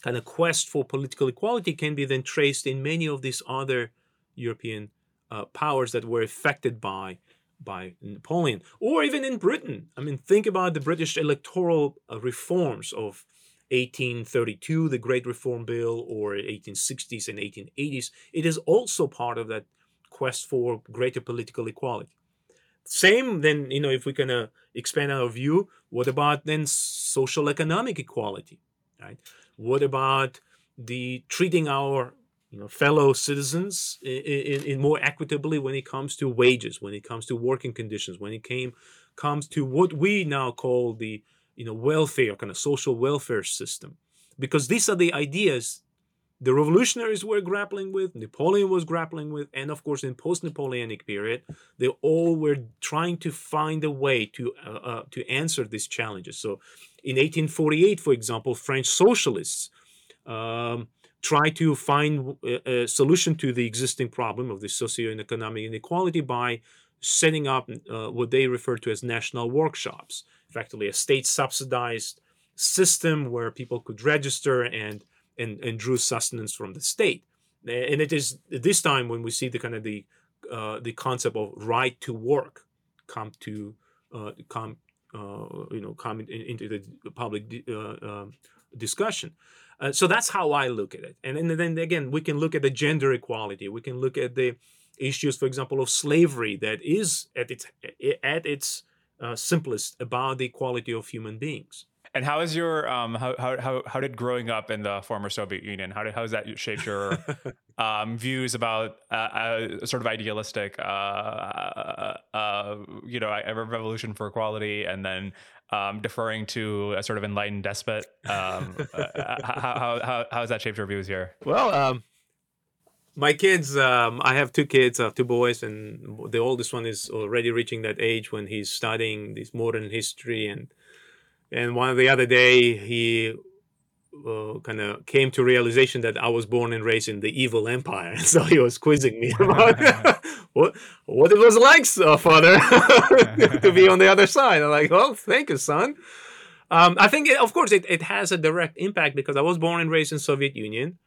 kind of quest for political equality can be then traced in many of these other European uh, powers that were affected by by Napoleon, or even in Britain. I mean, think about the British electoral uh, reforms of 1832, the Great Reform Bill, or 1860s and 1880s. It is also part of that quest for greater political equality. Same then, you know, if we can uh, expand our view, what about then social economic equality, right? What about the treating our you know, fellow citizens in, in, in, more equitably when it comes to wages, when it comes to working conditions, when it came comes to what we now call the you know welfare kind of social welfare system, because these are the ideas the revolutionaries were grappling with, Napoleon was grappling with, and of course in post-Napoleonic period, they all were trying to find a way to uh, uh, to answer these challenges. So in 1848, for example, French socialists um, tried to find a, a, solution to the existing problem of the socio-economic inequality by setting up uh, what they refer to as national workshops, effectively a state-subsidized system where people could register and, and, and drew sustenance from the state. And it is this time when we see the kind of the uh, the concept of right to work come to uh, come uh, you know come in, into the public uh, um, discussion. Uh, so that's how I look at it. And, and then again, we can look at the gender equality. We can look at the issues, for example, of slavery that is at its at its uh, simplest about the equality of human beings. And how is your um how how how, how did growing up in the former Soviet Union how did how has that shaped your um, views about uh, uh, sort of idealistic uh, uh, uh you know a revolution for equality and then um, deferring to a sort of enlightened despot? Um, uh, how, how how has that shaped your views here? Well. Um, my kids, um, I have two kids, uh, two boys, and the oldest one is already reaching that age when he's studying this modern history and and one the other day he uh, kind of came to realization that I was born and raised in the evil empire. So he was quizzing me about what what it was like, uh, father, to be on the other side. I'm like, well, thank you, son. Um, I think, it, of course, it, it has a direct impact because I was born and raised in Soviet Union.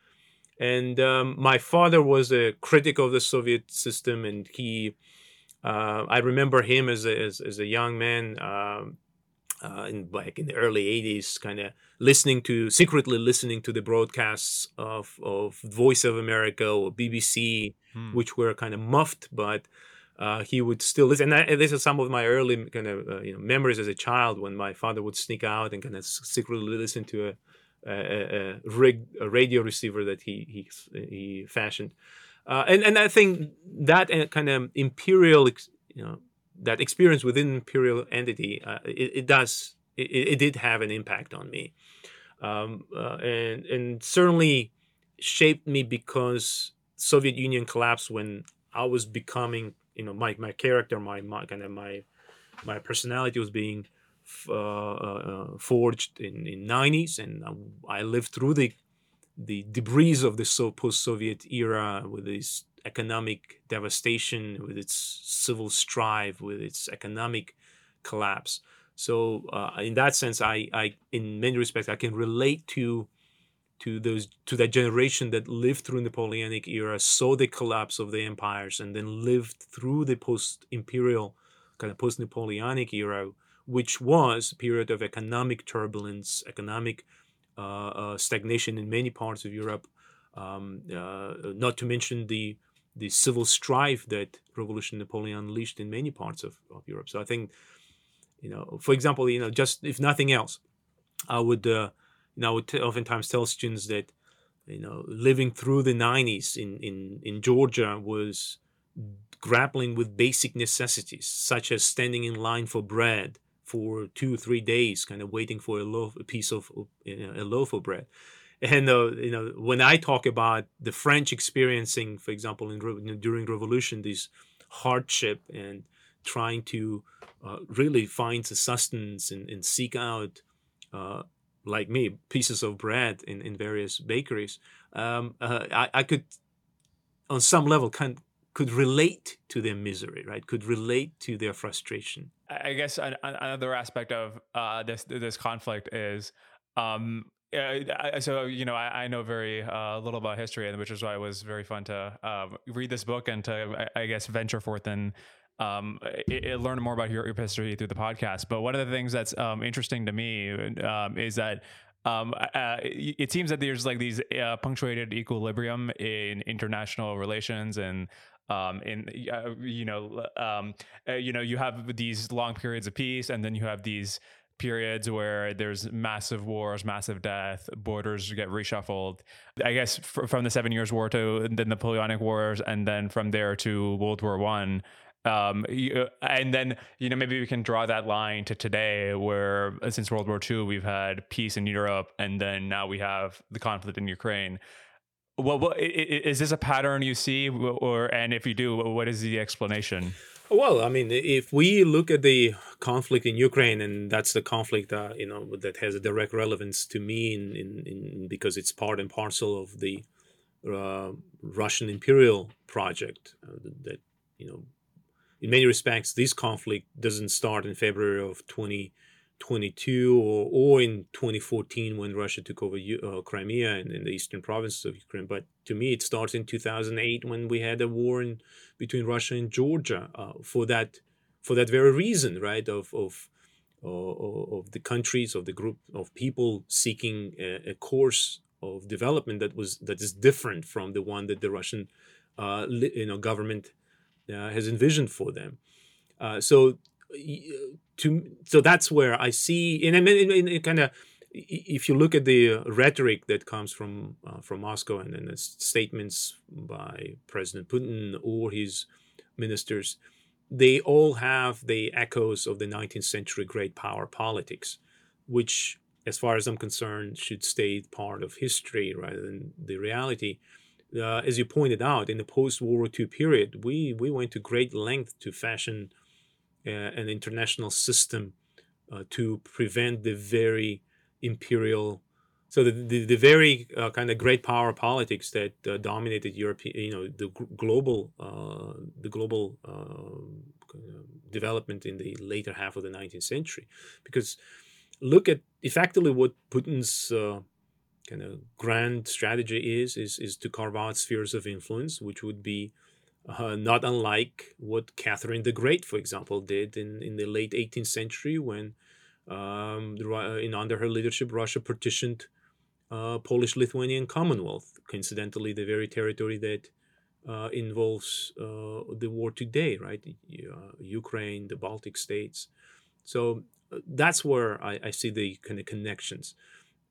And um, my father was a critic of the Soviet system, and he, uh, I remember him as a, as, as a young man um, uh, in like in the early 80s kind of listening to secretly listening to the broadcasts of, of voice of america or bbc hmm. which were kind of muffed but uh, he would still listen and, I, and, this is some of my early kind of uh, you know memories as a child when my father would sneak out and kind of secretly listen to a a, a, rig, a radio receiver that he he, he fashioned uh, and and I think that uh, kind of imperial you know that experience within imperial entity uh, it, it, does it, it, did have an impact on me. Um, uh, and and certainly shaped me because soviet union collapsed when i was becoming you know my my character, my, my kind of my my personality was being uh, uh, forged in in 90s, and I lived through the the debris of the so post-Soviet era with its economic devastation, with its civil strife, with its economic collapse. So uh, in that sense, I, I, in many respects, I can relate to to those to that generation that lived through Napoleonic era, saw the collapse of the empires, and then lived through the post-imperial kind of post-Napoleonic era, which was a period of economic turbulence, economic uh, uh, stagnation in many parts of Europe, um, uh, not to mention the the civil strife that Revolution Napoleon unleashed in many parts of, of Europe. So I think, you know, for example, you know, just if nothing else, I would, uh, you know, I would t- oftentimes tell students that, you know, living through the 90s in, in, in Georgia was grappling with basic necessities, such as standing in line for bread, for two or three days, kind of waiting for a loaf, a piece of you know, a loaf of bread. And uh, you know, when I talk about the French experiencing, for example, in during Revolution, this hardship and trying to uh, really find sustenance and, and seek out, uh, like me, pieces of bread in, in various bakeries, um, uh, I, I could, on some level, kind could relate to their misery, right? Could relate to their frustration. I guess another aspect of uh, this this conflict is. Um, uh, so you know, I, I know very uh, little about history, and which is why it was very fun to um, read this book and to, I, I guess, venture forth and um, it, it learn more about your history through the podcast. But one of the things that's um, interesting to me um, is that um, uh, it seems that there's like these uh, punctuated equilibrium in international relations and um, in uh, you know um, uh, you know you have these long periods of peace and then you have these periods where there's massive wars massive death borders get reshuffled i guess fr- from the seven years war to the napoleonic wars and then from there to world war one um, you, and then you know maybe we can draw that line to today where uh, since world war ii we've had peace in europe and then now we have the conflict in ukraine well, what, is this a pattern you see, or and if you do, what is the explanation? Well, I mean, if we look at the conflict in Ukraine, and that's the conflict uh, you know that has a direct relevance to me, in, in, in because it's part and parcel of the uh, Russian imperial project. Uh, that you know, in many respects, this conflict doesn't start in February of 2022 or, or in 2014 when Russia took over uh, Crimea and in the eastern provinces of Ukraine. But to me, it starts in 2008 when we had a war in, between Russia and Georgia uh, for that for that very reason, right? Of of of the countries of the group of people seeking a, a, course of development that was that is different from the one that the Russian uh, you know government uh, has envisioned for them. Uh, so to so that's where I see and I mean kind of if you look at the rhetoric that comes from uh, from Moscow and then the statements by President Putin or his ministers, they all have the echoes of the 19th century great power politics, which, as far as I'm concerned, should stay part of history rather than the reality. Uh, as you pointed out, in the post-World War II period, we we went to great length to fashion uh, an international system uh, to prevent the very imperial so the, the, the very uh, kind of great power politics that uh, dominated Europe, you know, the global, uh, the global uh, development in the later half of the 19th century, because look at effectively what Putin's kind of grand strategy is, is, is to carve out spheres of influence, which would be uh, not unlike what Catherine the Great, for example, did in, in the late 18th century when, um, in under her leadership, Russia partitioned uh, Polish-Lithuanian Commonwealth, coincidentally the very territory that uh, involves uh, the war today, right? Uh, Ukraine, the Baltic states. So uh, that's where I, I, see the kind of connections.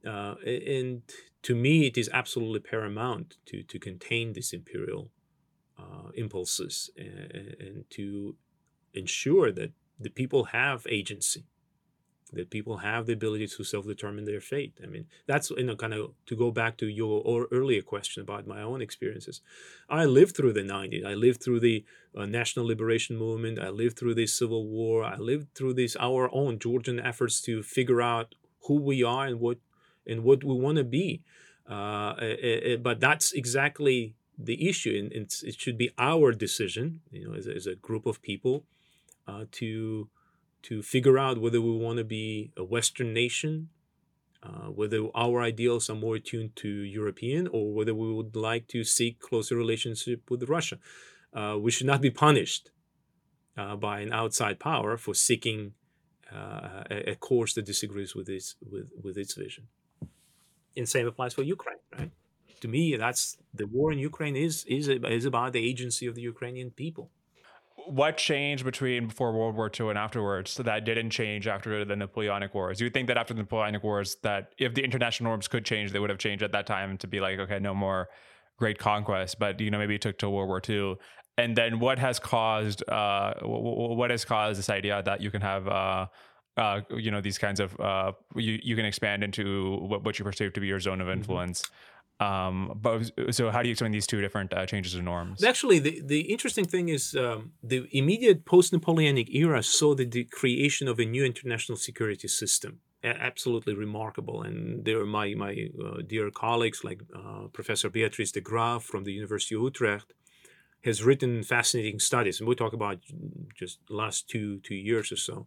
and to me, it is absolutely paramount to, to contain these imperial uh, impulses and, and, to ensure that the people have agency that people have the ability to self-determine their fate. I mean, that's you know kind of to go back to your earlier question about my own experiences. I lived through the '90s. I lived through the uh, national liberation movement. I lived through the Civil War. I lived through this our own Georgian efforts to figure out who we are and what and what we want to be. Uh, it, eh, it, eh, but that's exactly the issue, and it should be our decision, you know, as, as a group of people, uh, to to figure out whether we want to be a Western nation, uh, whether our ideals are more attuned to European, or whether we would like to seek closer relationship with Russia. Uh, we should not be punished uh, by an outside power for seeking uh, a, a, course that disagrees with its with, with its vision. And same applies for Ukraine, right? To me, that's the war in Ukraine is is is about the agency of the Ukrainian people what changed between before World War II and afterwards that didn't change after the Napoleonic Wars? You think that after the Napoleonic Wars, that if the international norms could change, they would have changed at that time to be like, okay, no more great conquest, but you know maybe it took to World War II. And then what has caused uh, what has caused this idea that you can have uh, uh, you know these kinds of uh, you you can expand into what, what you perceive to be your zone of mm-hmm. influence. Mm-hmm um, but so how do you explain these two different uh, changes in norms? Actually, the, the interesting thing is um, the immediate post-Napoleonic era saw the, the, creation of a new international security system. A- absolutely remarkable. And there are my, my uh, dear colleagues like uh, Professor Beatrice de Graaf from the University of Utrecht has written fascinating studies. And we'll talk about just last two, two years or so,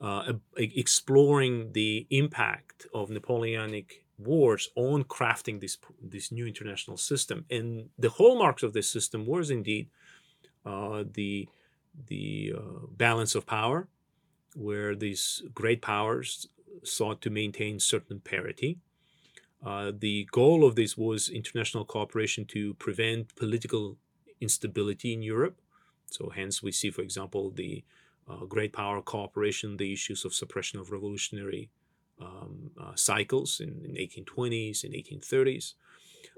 uh, exploring the impact of Napoleonic wars on crafting this this new international system. And the hallmarks of this system was indeed uh, the the uh, balance of power, where these great powers sought to maintain certain parity. Uh, the goal of this was international cooperation to prevent political instability in Europe. So, hence, we see, for example, the uh, great power cooperation, the issues of suppression of revolutionary uh, cycles in, in 1820s and 1830s.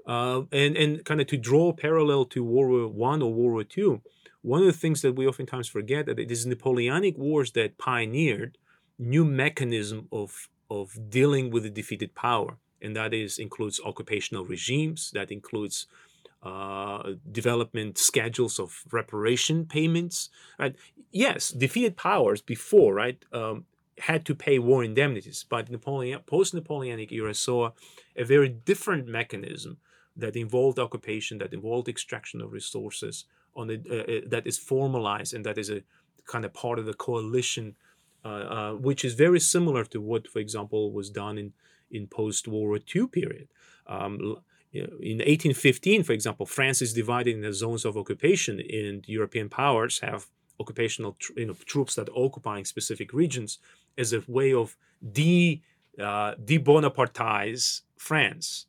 Uh, and and kind of to draw parallel to World War One or World War Two, one of the things that we oftentimes forget that it is Napoleonic wars that pioneered new mechanism of of dealing with the defeated power, and that is includes occupational regimes, that includes uh, development schedules of reparation payments. Right? Yes, defeated powers before, right? Um, had to pay war indemnities, but Napoleon, post-Napoleonic era saw a very different mechanism that involved occupation, that involved extraction of resources, on the, uh, uh, that is formalized and that is a kind of part of the coalition, uh, uh, which is very similar to what, for example, was done in in post-World War II period. Um, in 1815, for example, France is divided into zones of occupation, and European powers have occupational you know, troops that are occupying specific regions as a way of de uh, de-Bonapartize France.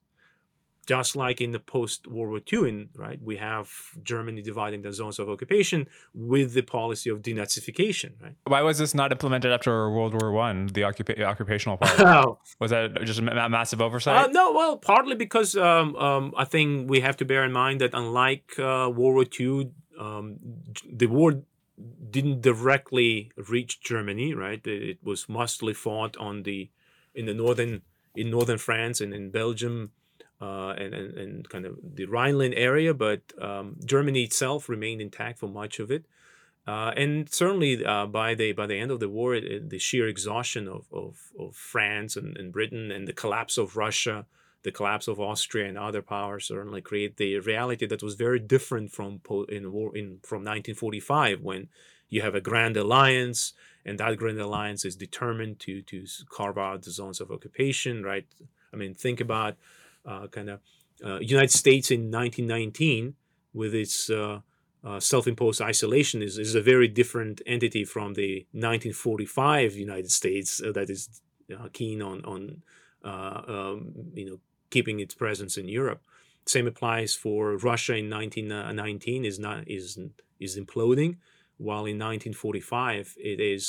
Just like in the post World War II, in, right, we have Germany dividing the zones of occupation with the policy of denazification. Right. Why was this not implemented after World War One? The occupa- occupational part oh. was that just a massive oversight? Uh, no, well, partly because um, um, I think we have to bear in mind that unlike uh, World War II, um, the war didn't directly reach Germany, right? It was mostly fought on the in the northern in northern France and in Belgium uh, and, and, and kind of the Rhineland area, but um, Germany itself remained intact for much of it. Uh, and certainly uh, by the by the end of the war, it, it, the sheer exhaustion of, of, of France and, and Britain and the collapse of Russia the collapse of Austria and other powers certainly create the reality that was very different from in war in from 1945 when you have a grand alliance and that grand alliance is determined to to carve out the zones of occupation right? I mean think about uh, kind of uh, united states in 1919 with its uh, uh, self-imposed isolation is, is a very different entity from the 1945 united states uh, that is uh, keen on on um, you know keeping its presence in Europe. Same applies for Russia in 1919 is not is is imploding, while in 1945 it is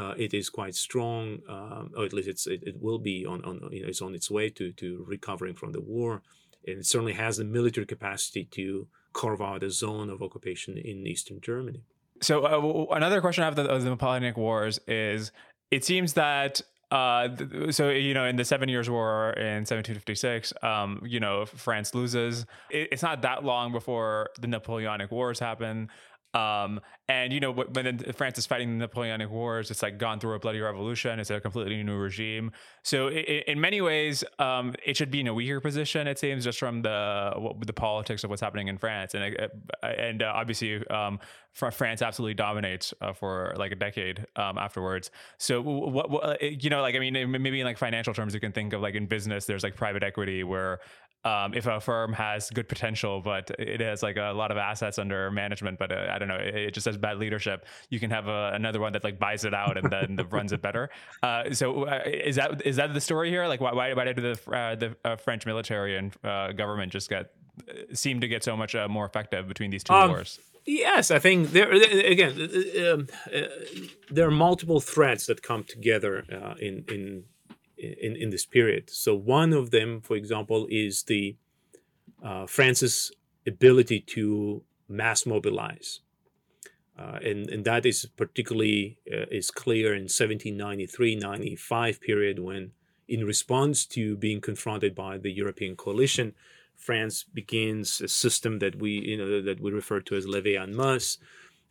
uh, it is quite strong, um, or at least it's it, it will be on, on you know, it's on its way to to recovering from the war, and it certainly has the military capacity to carve out a zone of occupation in eastern Germany. So uh, another question after the, the Napoleonic Wars is it seems that uh, so you know, in the Seven Years' War in 1756, um, you know, France loses. It, it's not that long before the Napoleonic Wars happen. Um, and you know, when France is fighting the Napoleonic Wars, it's like gone through a bloody revolution. It's a completely new regime. So, in, in many ways, um, it should be in a weaker position. It seems just from the what, the politics of what's happening in France, and uh, and uh, obviously, um, France absolutely dominates uh, for like a decade um, afterwards. So, what, what, uh, you know, like I mean, maybe in like financial terms, you can think of like in business, there's like private equity where um, if a firm has good potential, but it has like a lot of assets under management, but uh, I don't know, it, it, just has bad leadership, you can have a, another one that like buys it out and then runs it better. Uh, so uh, is that is that the story here? Like why why, why did the uh, the uh, French military and uh, government just get seem to get so much more effective between these two um, wars? Yes, I think there again um, there are multiple threads that come together in in in, in this period. So one of them, for example, is the uh, France's ability to mass mobilize. Uh, and, and that is particularly uh, is clear in 1793-95 period when in response to being confronted by the European coalition, France begins a system that we you know that we refer to as levée en masse,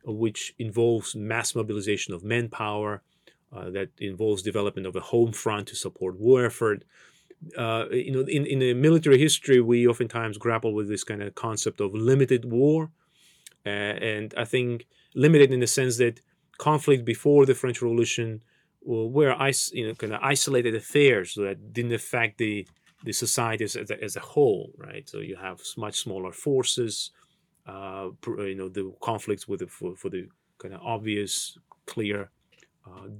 which involves mass mobilization of manpower, uh, that involves development of a home front to support war effort. Uh, you know, in, in the military history, we oftentimes grapple with this kind of concept of limited war. Uh, and I think limited in the sense that conflict before the French Revolution were you know, kind of isolated affairs that didn't affect the, the society as, as, a, whole, right? So you have much smaller forces, uh, you know, the conflicts with the, for, for the kind of obvious, clear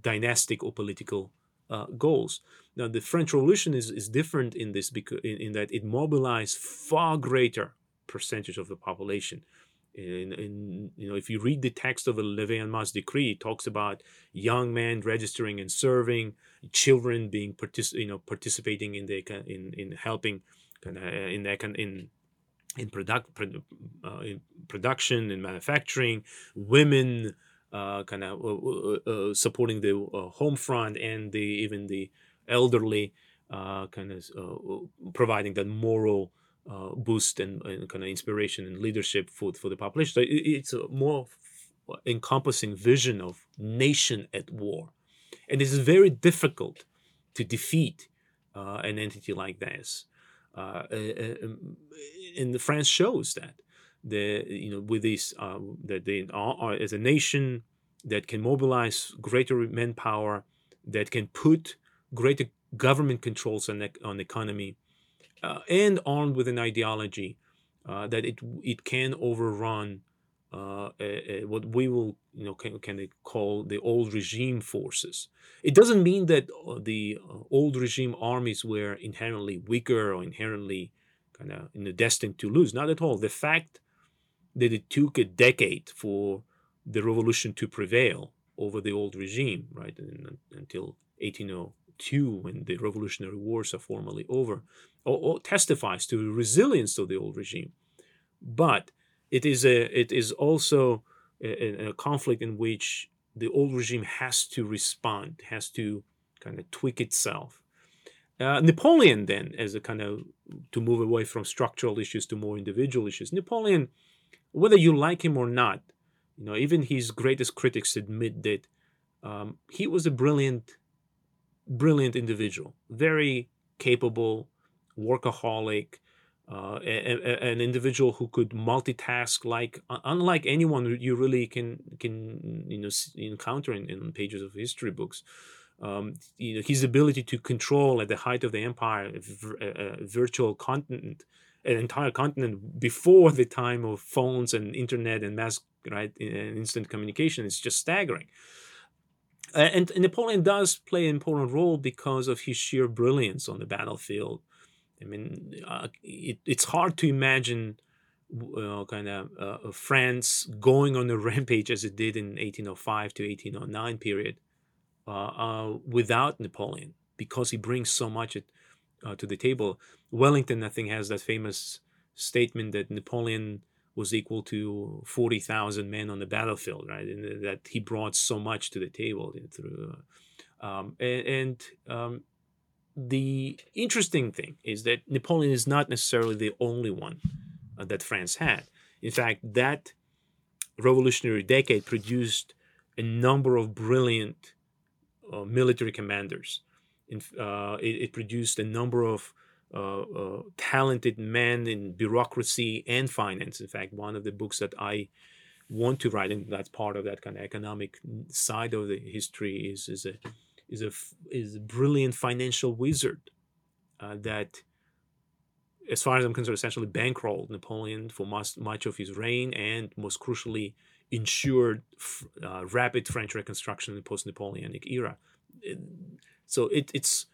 dynastic or political uh, goals. Now, the French Revolution is, is different in this because in, in that it mobilized far greater percentage of the population. In, in, you know, if you read the text of the Levée en masse decree, it talks about young men registering and serving, children being partic- you know, participating in the in in helping kind of in the in in product uh, in production and manufacturing, women uh, kind of uh, uh, supporting the home front and the even the elderly, kind of providing that moral boost and, and, kind of inspiration and leadership for for the population. So it, it's a more encompassing vision of nation at war, and it's very difficult to defeat uh, an entity like this. Uh, and France shows that the you know with this uh, that they are as a nation that can mobilize greater manpower, that can put greater government controls on on economy, uh, and armed with an ideology uh, that it it can overrun uh, a, a, what we will you know can, can call the old regime forces. It doesn't mean that uh, the uh, old regime armies were inherently weaker or inherently kind of you know, destined to lose. Not at all. The fact that it took a decade for the revolution to prevail over the old regime, right, and, until 1802 when the revolutionary wars are formally over, or, or testifies to the resilience of the old regime. But it is a it is also a, a conflict in which the old regime has to respond, has to kind of tweak itself. Uh, Napoleon, then, as a kind of to move away from structural issues to more individual issues, Napoleon whether you like him or not, you know, even his greatest critics admit that um, he was a brilliant, brilliant individual, very capable, workaholic, uh, a, a, an individual who could multitask like unlike anyone you really can can you know encounter in, in pages of history books. Um, you know his ability to control at the height of the empire a, a virtual continent an entire continent before the time of phones and internet and mass right and instant communication is just staggering. And, Napoleon does play an important role because of his sheer brilliance on the battlefield. I mean, uh, it, it's hard to imagine uh, kind of uh, France going on a rampage as it did in 1805 to 1809 period uh, uh, without Napoleon because he brings so much uh, to the table. Wellington, I think, has that famous statement that Napoleon was equal to 40,000 men on the battlefield, right? And that he brought so much to the table through Um, and, and um, the interesting thing is that Napoleon is not necessarily the only one uh, that France had. In fact, that revolutionary decade produced a number of brilliant uh, military commanders. In, uh, it, it, produced a number of uh, uh, talented men in bureaucracy and finance. In fact, one of the books that I want to write, and that's part of that kind of economic side of the history, is is a is a is a brilliant financial wizard uh, that, as far as I'm concerned, essentially bankrolled Napoleon for much much of his reign, and most crucially, ensured uh, rapid French reconstruction in the post-Napoleonic era. So it, it's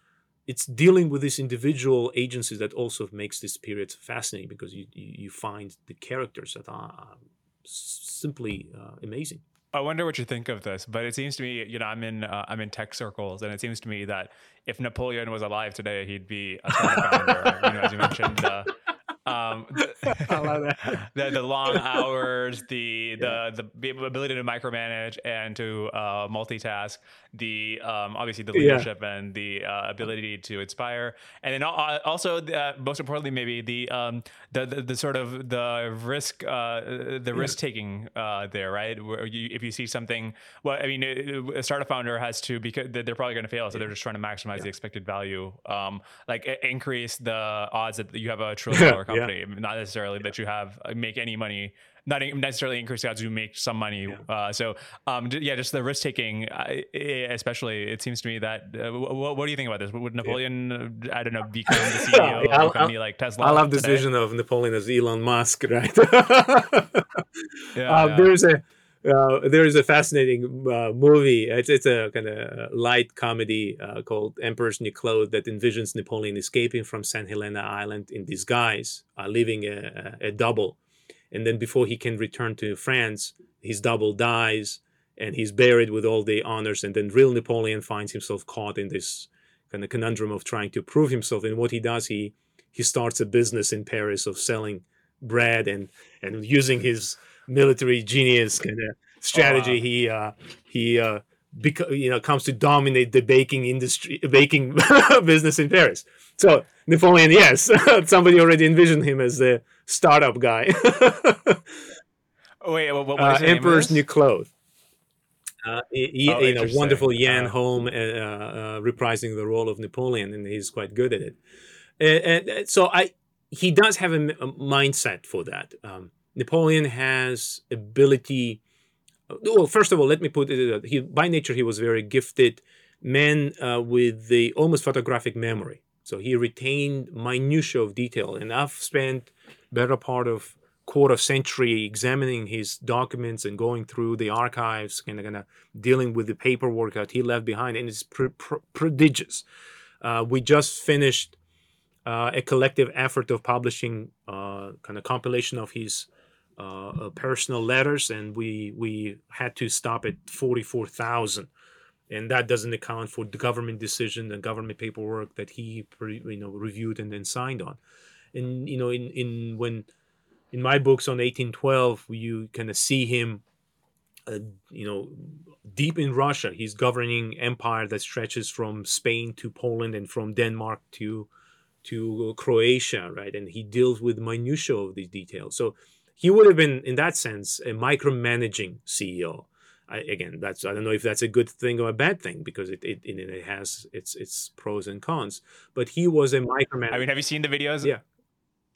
it's dealing with these individual agencies that also makes this period fascinating because you you find the characters that are simply uh, amazing. I wonder what you think of this, but it seems to me, you know, I'm in uh, I'm in tech circles, and it seems to me that if Napoleon was alive today, he'd be a founder. you know, as you mentioned, uh, um, I love that. the, the long hours, the, yeah. the the ability to micromanage and to uh, multitask, the um, obviously the leadership yeah. and the uh, ability to inspire, and then also uh, most importantly maybe the, um, the, the the sort of the risk uh, the risk taking uh, there, right? Where you, if you see something, well, I mean, a startup founder has to because they're probably going to fail, so they're just trying to maximize the expected value, um, like increase the odds that you have a trillion dollar company, yeah. not necessarily that you have uh, make any money not necessarily increase the odds you make some money. Yeah. Uh, so um, yeah, just the risk taking, uh, especially. It seems to me that. Uh, what, what, do you think about this? Would Napoleon, yeah. I don't know, become the CEO of a company like Tesla? I love this vision of Napoleon as Elon Musk, right? yeah, um, There's a. Uh, there is a fascinating uh, movie. It's, it's a kind of light comedy uh, called Emperor's New Clothes that envisions Napoleon escaping from St. Helena Island in disguise, uh, leaving a, a, double. And then before he can return to France, his double dies and he's buried with all the honors. And then real Napoleon finds himself caught in this kind of conundrum of trying to prove himself. And what he does, he he starts a business in Paris of selling bread and and using his military genius kind of strategy. Oh, He uh, he uh, you know comes to dominate the baking industry, baking business in Paris. So Napoleon, yes, somebody already envisioned him as the startup guy. Wait, what, what uh, Emperor's New Clothes. Uh, he, oh, you know, wonderful Ian uh, Holm uh, uh, reprising the role of Napoleon, and he's quite good at it. And, and so I, he does have a, a mindset for that. Um, Napoleon has ability. Well, first of all, let me put it. He by nature he was very gifted man uh, with the almost photographic memory. So he retained minutia of detail, and I've spent better part of quarter century examining his documents and going through the archives and kind of dealing with the paperwork that he left behind, and it's pr- pr- prodigious. Uh, we just finished uh, a collective effort of publishing uh, kind of compilation of his uh, uh, personal letters, and we we had to stop at forty four thousand. And that doesn't account for the government decision and government paperwork that he you know reviewed and then signed on. And you know in in when in my books on 1812 you kind of see him uh, you know deep in russia. He's governing empire that stretches from spain to poland and from denmark to to croatia right? And he deals with minutia of these details. So he would have been in that sense a micromanaging ceo I, again, that's I don't know if that's a good thing or a bad thing because it it, it has its its pros and cons. But he was a micromanager. I mean, have you seen the videos? Yeah.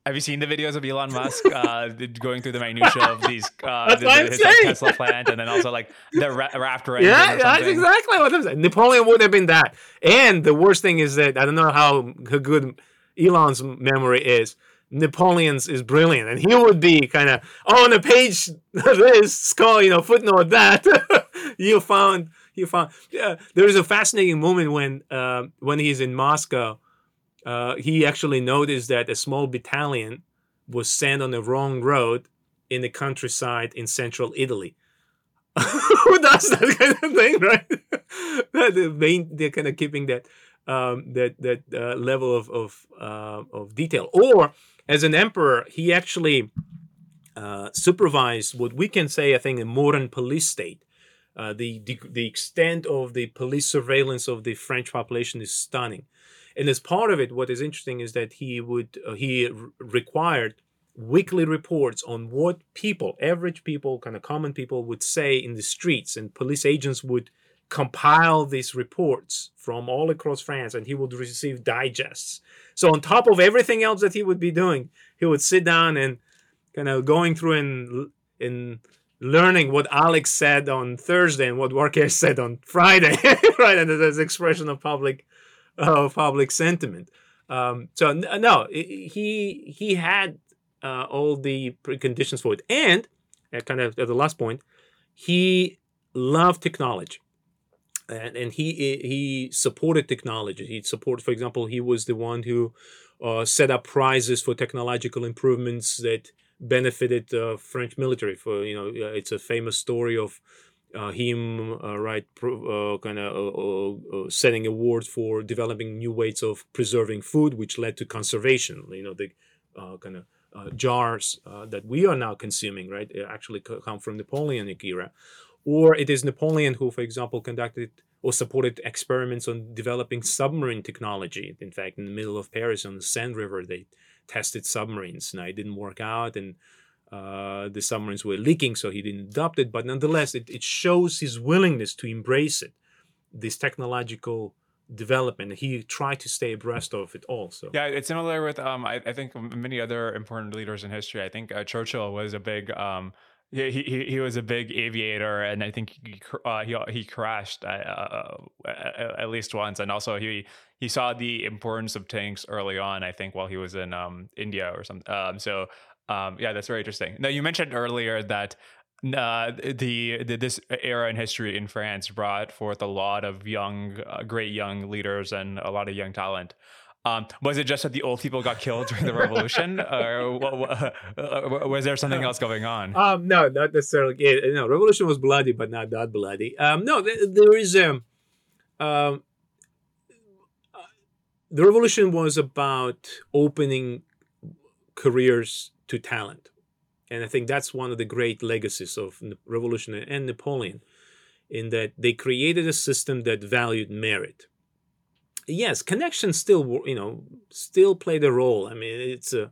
Have you seen the videos of Elon Musk uh, going through the minutia of these uh, the, his like, Tesla plant, and then also like the ra- engine? Yeah, that's exactly what I'm saying. Napoleon would have been that. And the worst thing is that I don't know how good Elon's memory is. Napoleon's is brilliant, and he would be kind of oh, on a page this skull, you know, footnote that you found you found. Yeah, there is a fascinating moment when uh, when he's in Moscow. Uh, he actually noticed that a small battalion was sent on the wrong road in the countryside in central Italy. Who does that kind of thing, right? the main, they're kind of keeping that um, that that uh, level of of, uh, of detail. Or as an emperor, he actually uh, supervised what we can say, I think, a modern police state. Uh, the, the the extent of the police surveillance of the French population is stunning, and as part of it, what is interesting is that he would uh, he required weekly reports on what people, average people, kind of common people, would say in the streets, and police agents would compile these reports from all across France, and he would receive digests. So on top of everything else that he would be doing, he would sit down and kind of going through and in learning what Alex said on Thursday and what Dwarkesh said on Friday, right? And there's expression of public of public sentiment. Um, so no, he he had uh, all the preconditions for it, and uh, kind of at the last point, he loved technology. And, and he he supported technology. He supported, for example, he was the one who uh, set up prizes for technological improvements that benefited uh, French military. For you know, it's a famous story of uh, him uh, right uh, kind of uh, uh, setting awards for developing new ways of preserving food, which led to conservation. You know, the kind of jars that we are now consuming, right, actually come from Napoleonic era. Or it is Napoleon who, for example, conducted or supported experiments on developing submarine technology. In fact, in the middle of Paris on the Seine River, they tested submarines. Now it didn't work out, and uh, the submarines were leaking, so he didn't adopt it. But nonetheless, it, it shows his willingness to embrace it, this technological development. He tried to stay abreast of it all. So yeah, it's similar with um, I, I think many other important leaders in history. I think uh, Churchill was a big um, he, he he was a big aviator, and I think he uh, he, he crashed uh, uh, at least once, and also he he saw the importance of tanks early on. I think while he was in um, India or something. Um, so um, yeah, that's very interesting. Now you mentioned earlier that uh, the, the, this era in history in France brought forth a lot of young, uh, great young leaders and a lot of young talent. Um, was it just that the old people got killed during the revolution, or what, what, uh, was there something else going on? Um, no, not necessarily. Yeah, no, revolution was bloody, but not that bloody. Um, no, there is um, um, the revolution was about opening careers to talent, and I think that's one of the great legacies of the revolution and Napoleon, in that they created a system that valued merit yes, connections still you know still play the role. I mean, it's a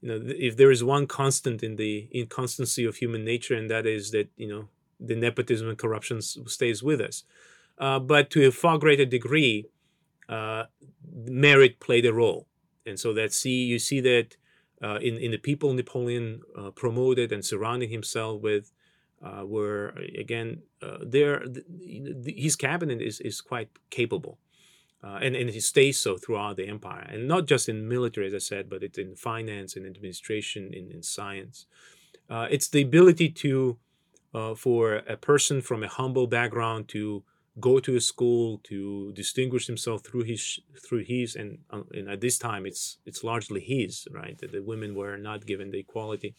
you know if there is one constant in the inconstancy of human nature, and that is that you know the nepotism and corruption stays with us. Uh, but to a far greater degree, uh, merit played a role, and so that see you see that uh, in in the people Napoleon uh, promoted and surrounding himself with. Uh, were again, uh, there. The, the, his cabinet is, is quite capable, uh, and, and it stays so throughout the empire and not just in military as i said but it's in finance and administration in, in science. Uh, it's the ability to uh, for a person from a humble background to go to a school to distinguish himself through his through his and, uh, and at this time it's it's largely his right? The women were not given the equality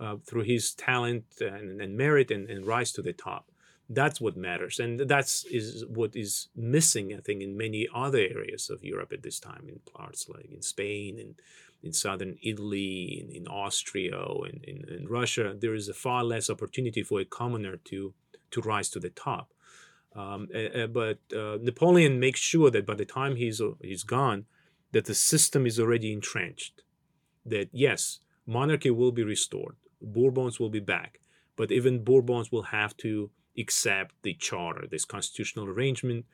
uh, through his talent and, and merit and, and rise to the top that's what matters. And that's is what is missing i think in many other areas of europe at this time in parts like in spain and in southern italy in, in austria and in, in, russia there is a far less opportunity for a commoner to to rise to the top. Um, uh, but uh, napoleon makes sure that by the time he's he's gone that the system is already entrenched. That yes monarchy will be restored bourbons will be back but even bourbons will have to accept the charter, this constitutional arrangement.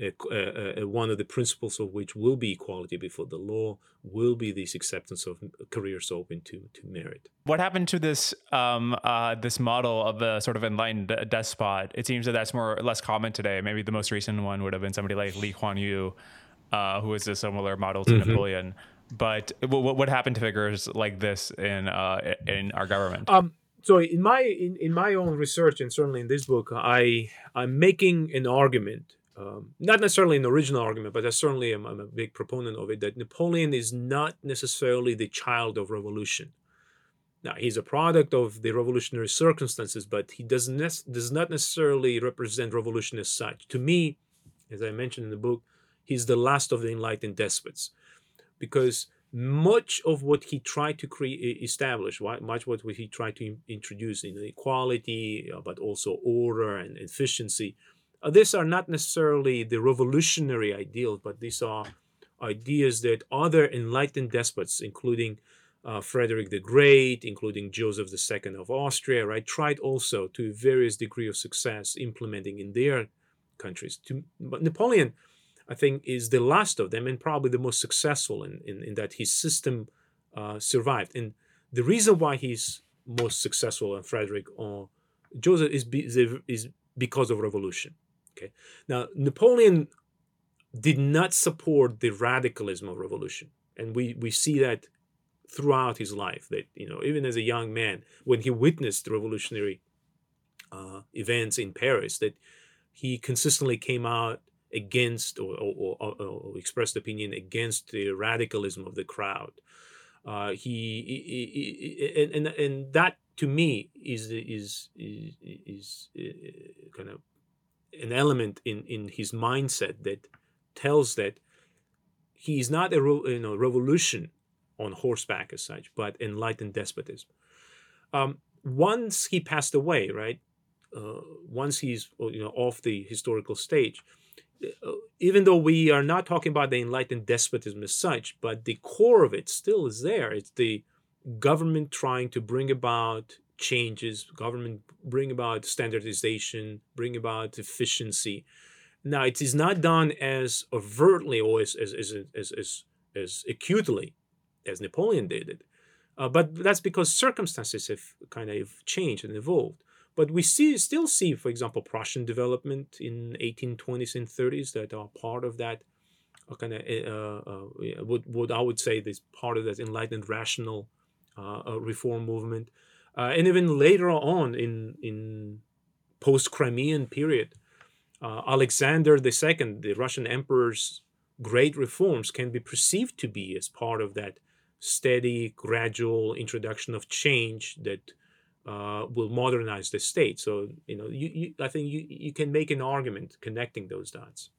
Uh, uh, uh, one of the principles of which will be equality before the law, will be this acceptance of careers open to, to merit. What happened to this um, uh, this model of a sort of enlightened despot? It seems that that's more less common today. Maybe the most recent one would have been somebody like Lee Kuan Yew, uh, who is a similar model to mm-hmm. Napoleon. But what, what happened to figures like this in uh, in our government? Um, so in my in, in my own research and certainly in this book i i'm making an argument um, not necessarily an original argument but i certainly am I'm a big proponent of it that napoleon is not necessarily the child of revolution. Now he's a product of the revolutionary circumstances but he does, ne- does not necessarily represent revolution as such. To me as i mentioned in the book he's the last of the enlightened despots. Because much of what he tried to create establish much what he tried to introduce in equality uh, but also order and efficiency uh, these are not necessarily the revolutionary ideals but these are ideas that other enlightened despots including uh, frederick the great including joseph ii of austria right tried also to various degree of success implementing in their countries. To, but napoleon I think, is the last of them and probably the most successful in, in, in that his system uh, survived. And the reason why he's most successful and Frederick or Joseph is, be, is because of revolution. Okay. Now, Napoleon did not support the radicalism of revolution. And we, we see that throughout his life that, you know, even as a young man, when he witnessed revolutionary uh, events in Paris, that he consistently came out against or, or, or, or expressed opinion against the radicalism of the crowd. Uh, he, he, he, and, and that to me is is is, is uh, kind of an element in in his mindset that tells that he is not a you know revolution on horseback as such, but enlightened despotism. Um, once he passed away, right? Uh, once he's you know off the historical stage, even though we are not talking about the enlightened despotism as such, but the core of it still is there. It's the government trying to bring about changes, government bring about standardization, bring about efficiency. Now, it is not done as overtly or as as as as, as, as acutely as Napoleon did it, uh, but that's because circumstances have kind of changed and evolved. But we see still see, for example, Prussian development in 1820s and 30s that are part of that uh, kind of uh, uh, what, what I would say is part of that enlightened rational uh, uh reform movement. Uh, and even later on in in post Crimean period, Alexander II, the Russian emperor's great reforms, can be perceived to be as part of that steady, gradual introduction of change that uh, will modernize the state. So you know, you, you, I think you you can make an argument connecting those dots.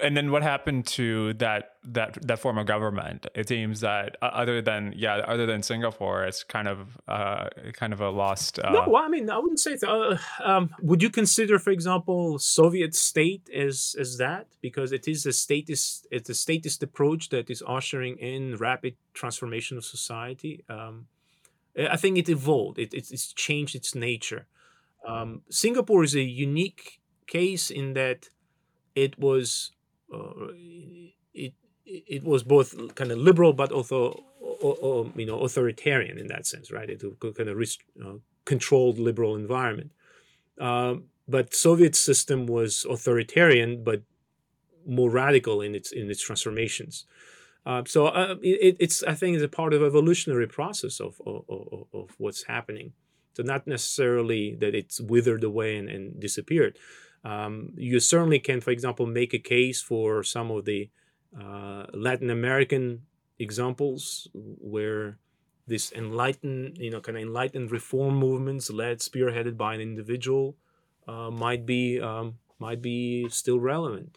And then what happened to that that that form of government? It seems that uh, other than yeah, other than Singapore, it's kind of uh, kind of a lost. Uh... No, I mean I wouldn't say. Uh, um, would you consider, for example, Soviet state as as that because it is a statist it's a statist approach that is ushering in rapid transformation of society. Um, I think it evolved. It, it's, it's changed its nature. Um, Singapore is a unique case in that it was uh, it it was both kind of liberal but also you know authoritarian in that sense, right? It kind of rest, uh, controlled liberal environment. Um, but Soviet system was authoritarian but more radical in its in its transformations. Uh, so uh, it, it's I think it's a part of evolutionary process of, of, of, what's happening. So not necessarily that it's withered away and, and disappeared. Um, you certainly can, for example, make a case for some of the uh, Latin American examples where this enlightened, you know, kind of enlightened reform movements led, spearheaded by an individual, uh, might be um, might be still relevant.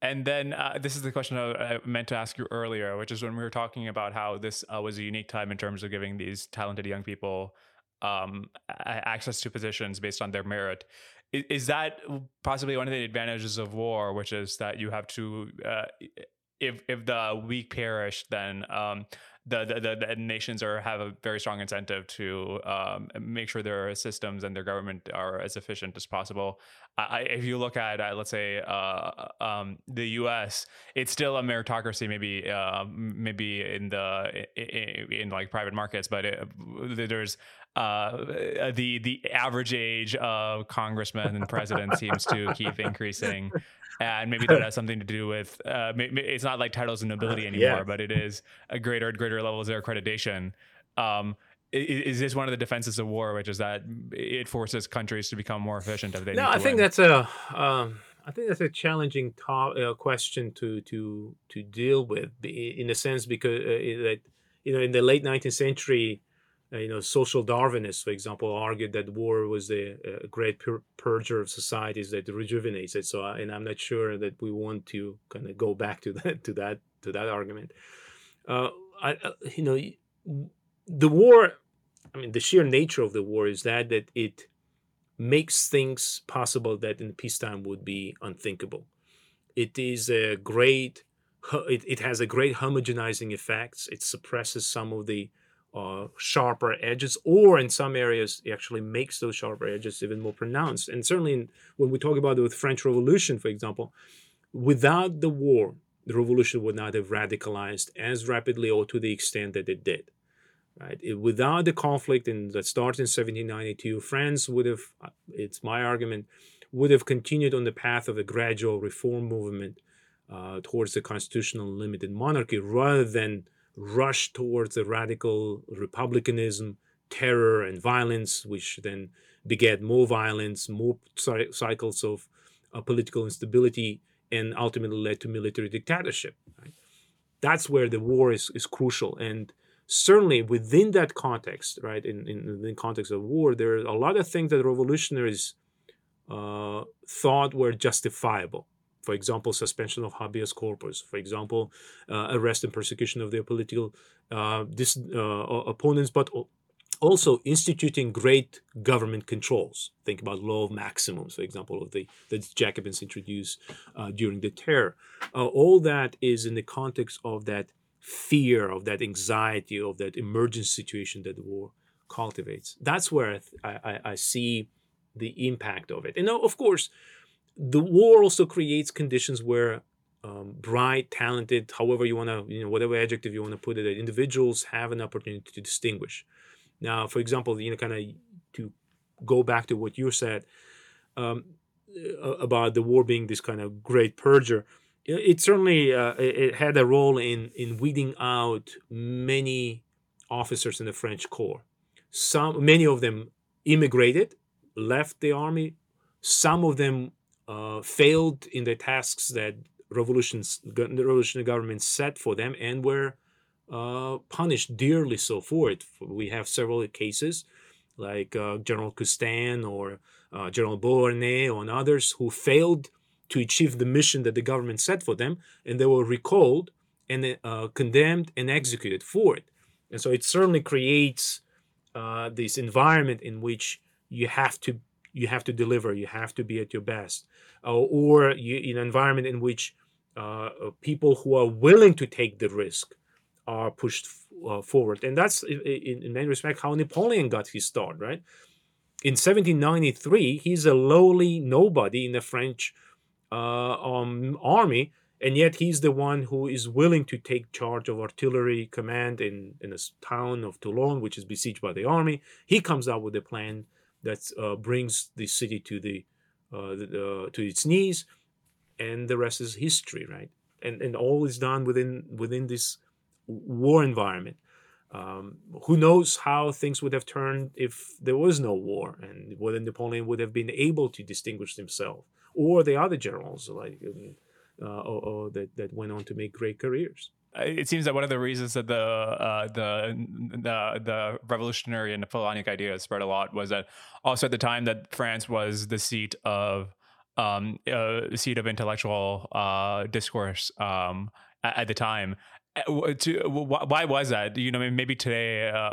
And then uh, this is the question I meant to ask you earlier, which is when we were talking about how this uh, was a unique time in terms of giving these talented young people um, access to positions based on their merit. Is, is, that possibly one of the advantages of war, which is that you have to, uh, if if the weak perish, then um, the, the, the nations are have a very strong incentive to um, make sure their systems and their government are as efficient as possible. I, if you look at, uh, let's say, uh, um, the U.S., it's still a meritocracy, maybe uh, maybe in the in, in, like private markets, but it, there's uh, the the average age of congressmen and presidents seems to keep increasing, and maybe that has something to do with uh, it's not like titles and nobility uh, anymore, yeah. but it is a greater and greater levels of accreditation. Um, is this one of the defenses of war, which is that it forces countries to become more efficient if they? No, I think win? that's a. Um, I think that's a challenging uh, question to to to deal with, in a sense, because uh, that you know in the late 19th century, you know, social Darwinists, for example, argued that war was a, a great pur- purger of societies that rejuvenates it. So, and I'm not sure that we want to kind of go back to that to that to that argument. Uh, I, uh, you know, the war. I mean, the sheer nature of the war is that that it makes things possible that in peacetime would be unthinkable. It is a great. It, it has a great homogenizing effects. It suppresses some of the uh, sharper edges, or in some areas, it actually makes those sharper edges even more pronounced. And certainly, in, when we talk about the French Revolution, for example, without the war, the revolution would not have radicalized as rapidly or to the extent that it did. Right? It, without the conflict in, that started in 1792, France would have, uh, it's my argument, would have continued on the path of a gradual reform movement uh, towards the constitutional limited monarchy rather than rush towards a radical republicanism, terror, and violence, which then begat more violence, more cycles of uh, political instability, and ultimately led to military dictatorship. Right? That's where the war is, is crucial. And certainly within that context, right, in, in, the context of war, there are a lot of things that revolutionaries uh, thought were justifiable. For example, suspension of habeas corpus. For example, uh, arrest and persecution of their political uh, dis, uh, opponents, but also instituting great government controls. Think about law of maximums, for example, of the that Jacobins introduced uh, during the terror. Uh, all that is in the context of that fear, of that anxiety, of that emergency situation that the war cultivates. That's where I, I, I see the impact of it. And now, of course, the war also creates conditions where um, bright, talented, however you want to, you know, whatever adjective you want to put it, individuals have an opportunity to distinguish. Now, for example, you know, kind of to go back to what you said um, about the war being this kind of great purger, it certainly uh, it had a role in in weeding out many officers in the French corps. Some, many of them immigrated, left the army. Some of them uh, failed in the tasks that revolutions, the revolutionary government set for them, and were uh, punished dearly so for it. We have several cases like uh, General Custine or uh, General Beauharnais and others who failed to achieve the mission that the government set for them, and they were recalled and uh, condemned and executed for it. And so it certainly creates uh, this environment in which you have to you have to deliver, you have to be at your best, uh, or you, in an environment in which people who are willing to take the risk are pushed uh, forward. And that's, in, in many respects, how Napoleon got his start, right? In 1793, he's a lowly nobody in the French uh, um, army, and yet he's the one who is willing to take charge of artillery command in, in a town of Toulon, which is besieged by the army. He comes out with a plan that uh, brings the city to the, uh, the uh, to its knees, and the rest is history, right? And and all is done within within this war environment. Um, who knows how things would have turned if there was no war and whether Napoleon would have been able to distinguish himself or the other generals like uh, or that, that went on to make great careers. It seems that one of the reasons that the uh, the the the revolutionary and Napoleonic ideas spread a lot was that also at the time that France was the seat of um, uh, seat of intellectual uh, discourse um, at, at, the time, uh, to, why was that? You know, maybe today uh,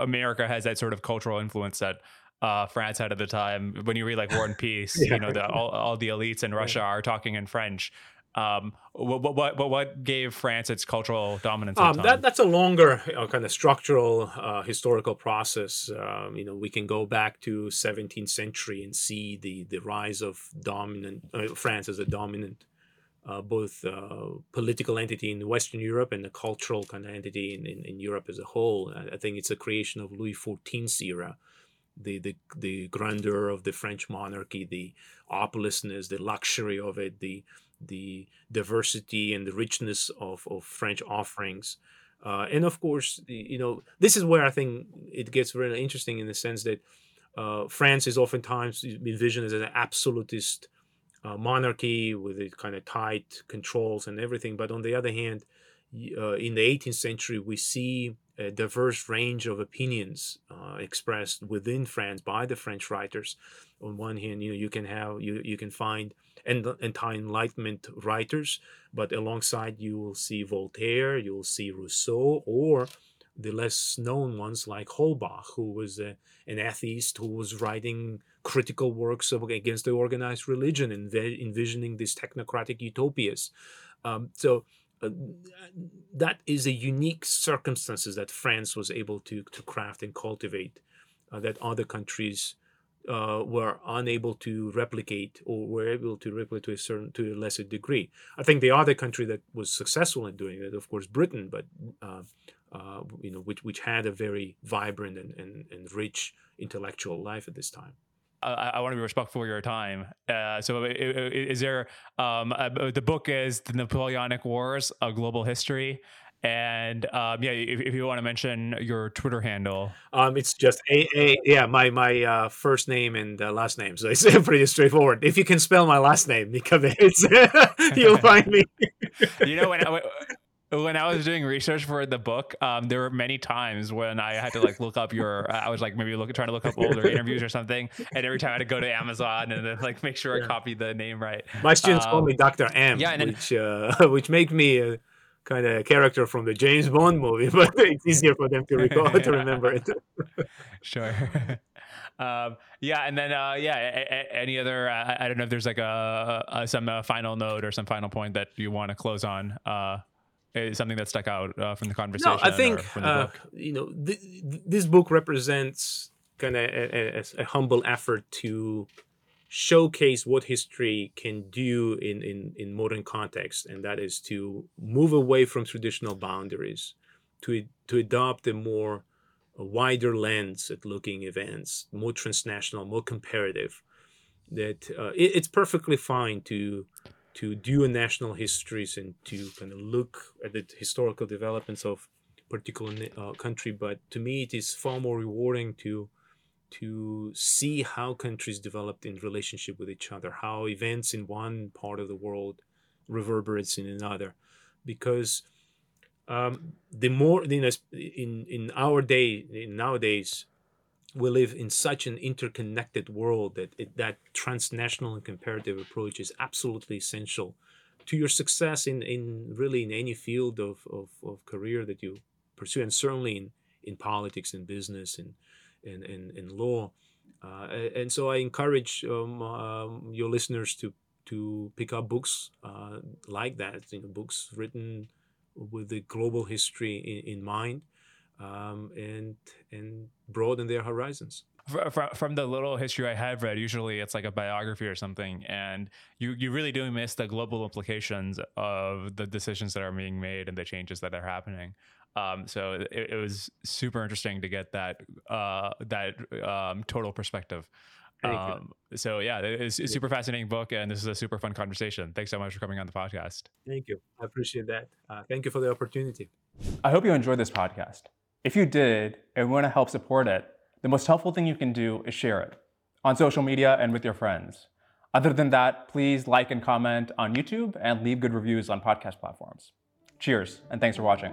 America has that sort of cultural influence that uh, France had at the time. When you read like War and Peace, yeah. you know, the, all, all the elites in Russia are talking in French. Um, what, what, what, what gave France its cultural dominance? Um, that, that's a longer uh, kind of structural uh, historical process. Um, you know, we can go back to 17th century and see the, the rise of dominant uh, France as a dominant uh, both uh, political entity in Western Europe and a cultural kind of entity in, in, in, Europe as a whole. I think it's a creation of Louis XIV's era, the, the, the grandeur of the French monarchy, the opulentness, the luxury of it, the, the diversity and the richness of, of French offerings. Uh, and of course, you know, this is where I think it gets really interesting in the sense that uh, France is oftentimes envisioned as an absolutist uh, monarchy with its kind of tight controls and everything. But on the other hand, uh, in the 18th century, we see a diverse range of opinions uh, expressed within France by the French writers. On one hand, you know, you can have you you can find anti-enlightenment writers, but alongside you will see Voltaire, you will see Rousseau, or the less known ones like Holbach, who was a, an atheist who was writing critical works of, against the organized religion and envisioning these technocratic utopias. Um, so uh, that is a unique circumstances that France was able to, to craft and cultivate uh, that other countries uh, were unable to replicate or were able to replicate to a certain to a lesser degree. I think the other country that was successful in doing it, of course, Britain, but uh, uh, you know, which which had a very vibrant and, and, and rich intellectual life at this time. I, I, want to be respectful of your time. Uh, so, is there um, uh, the book is the Napoleonic Wars: A Global History, and um, yeah, if, if, you want to mention your Twitter handle, um, it's just a, a yeah my my uh, first name and uh, last name. So it's pretty straightforward. If you can spell my last name, because it's you'll find me. you know when I, when I was doing research for the book, um, there were many times when I had to like look up your. I was like maybe look, trying to look up older interviews or something, and every time I had to go to Amazon and then like make sure. I copied the name right. My students um, call me Doctor M, yeah, which uh, which make me a kind of character from the James Bond movie, but it's easier for them to recall to remember it. sure. Um, yeah, and then uh, yeah, a, a, any other? Uh, I don't know if there's like a, a some uh, final note or some final point that you want to close on. Uh, something that stuck out uh, from the conversation? No, I think uh, you know th- this book represents kind of a, a, a, humble effort to showcase what history can do in, in, in modern context, and that is to move away from traditional boundaries, to to adopt a more a wider lens at looking events, more transnational, more comparative. That uh, it, it's perfectly fine to to do national histories and to kind of look at the historical developments of particular uh, country but to me it is far more rewarding to to see how countries developed in relationship with each other how events in one part of the world reverberates in another. Because um, the more know, in in our day in nowadays we live in such an interconnected world that it, that transnational and comparative approach is absolutely essential to your success in, in really in any field of, of, of career that you pursue and certainly in, in politics and business and and, and, and law uh, and so I encourage um, um, your listeners to to pick up books uh, like that you know books written with the global history in, in mind um, and and broaden their horizons. From, from the little history I have read, usually it's like a biography or something, and you you really do miss the global implications of the decisions that are being made and the changes that are happening. Um, so it, it, was super interesting to get that uh, that um, total perspective. Um, so yeah, it's a super fascinating book, and this is a super fun conversation. Thanks so much for coming on the podcast. Thank you. I appreciate that. Uh, thank you for the opportunity. I hope you enjoyed this podcast. If you did and want to help support it, the most helpful thing you can do is share it on social media and with your friends. Other than that, please like and comment on YouTube and leave good reviews on podcast platforms. Cheers, and thanks for watching.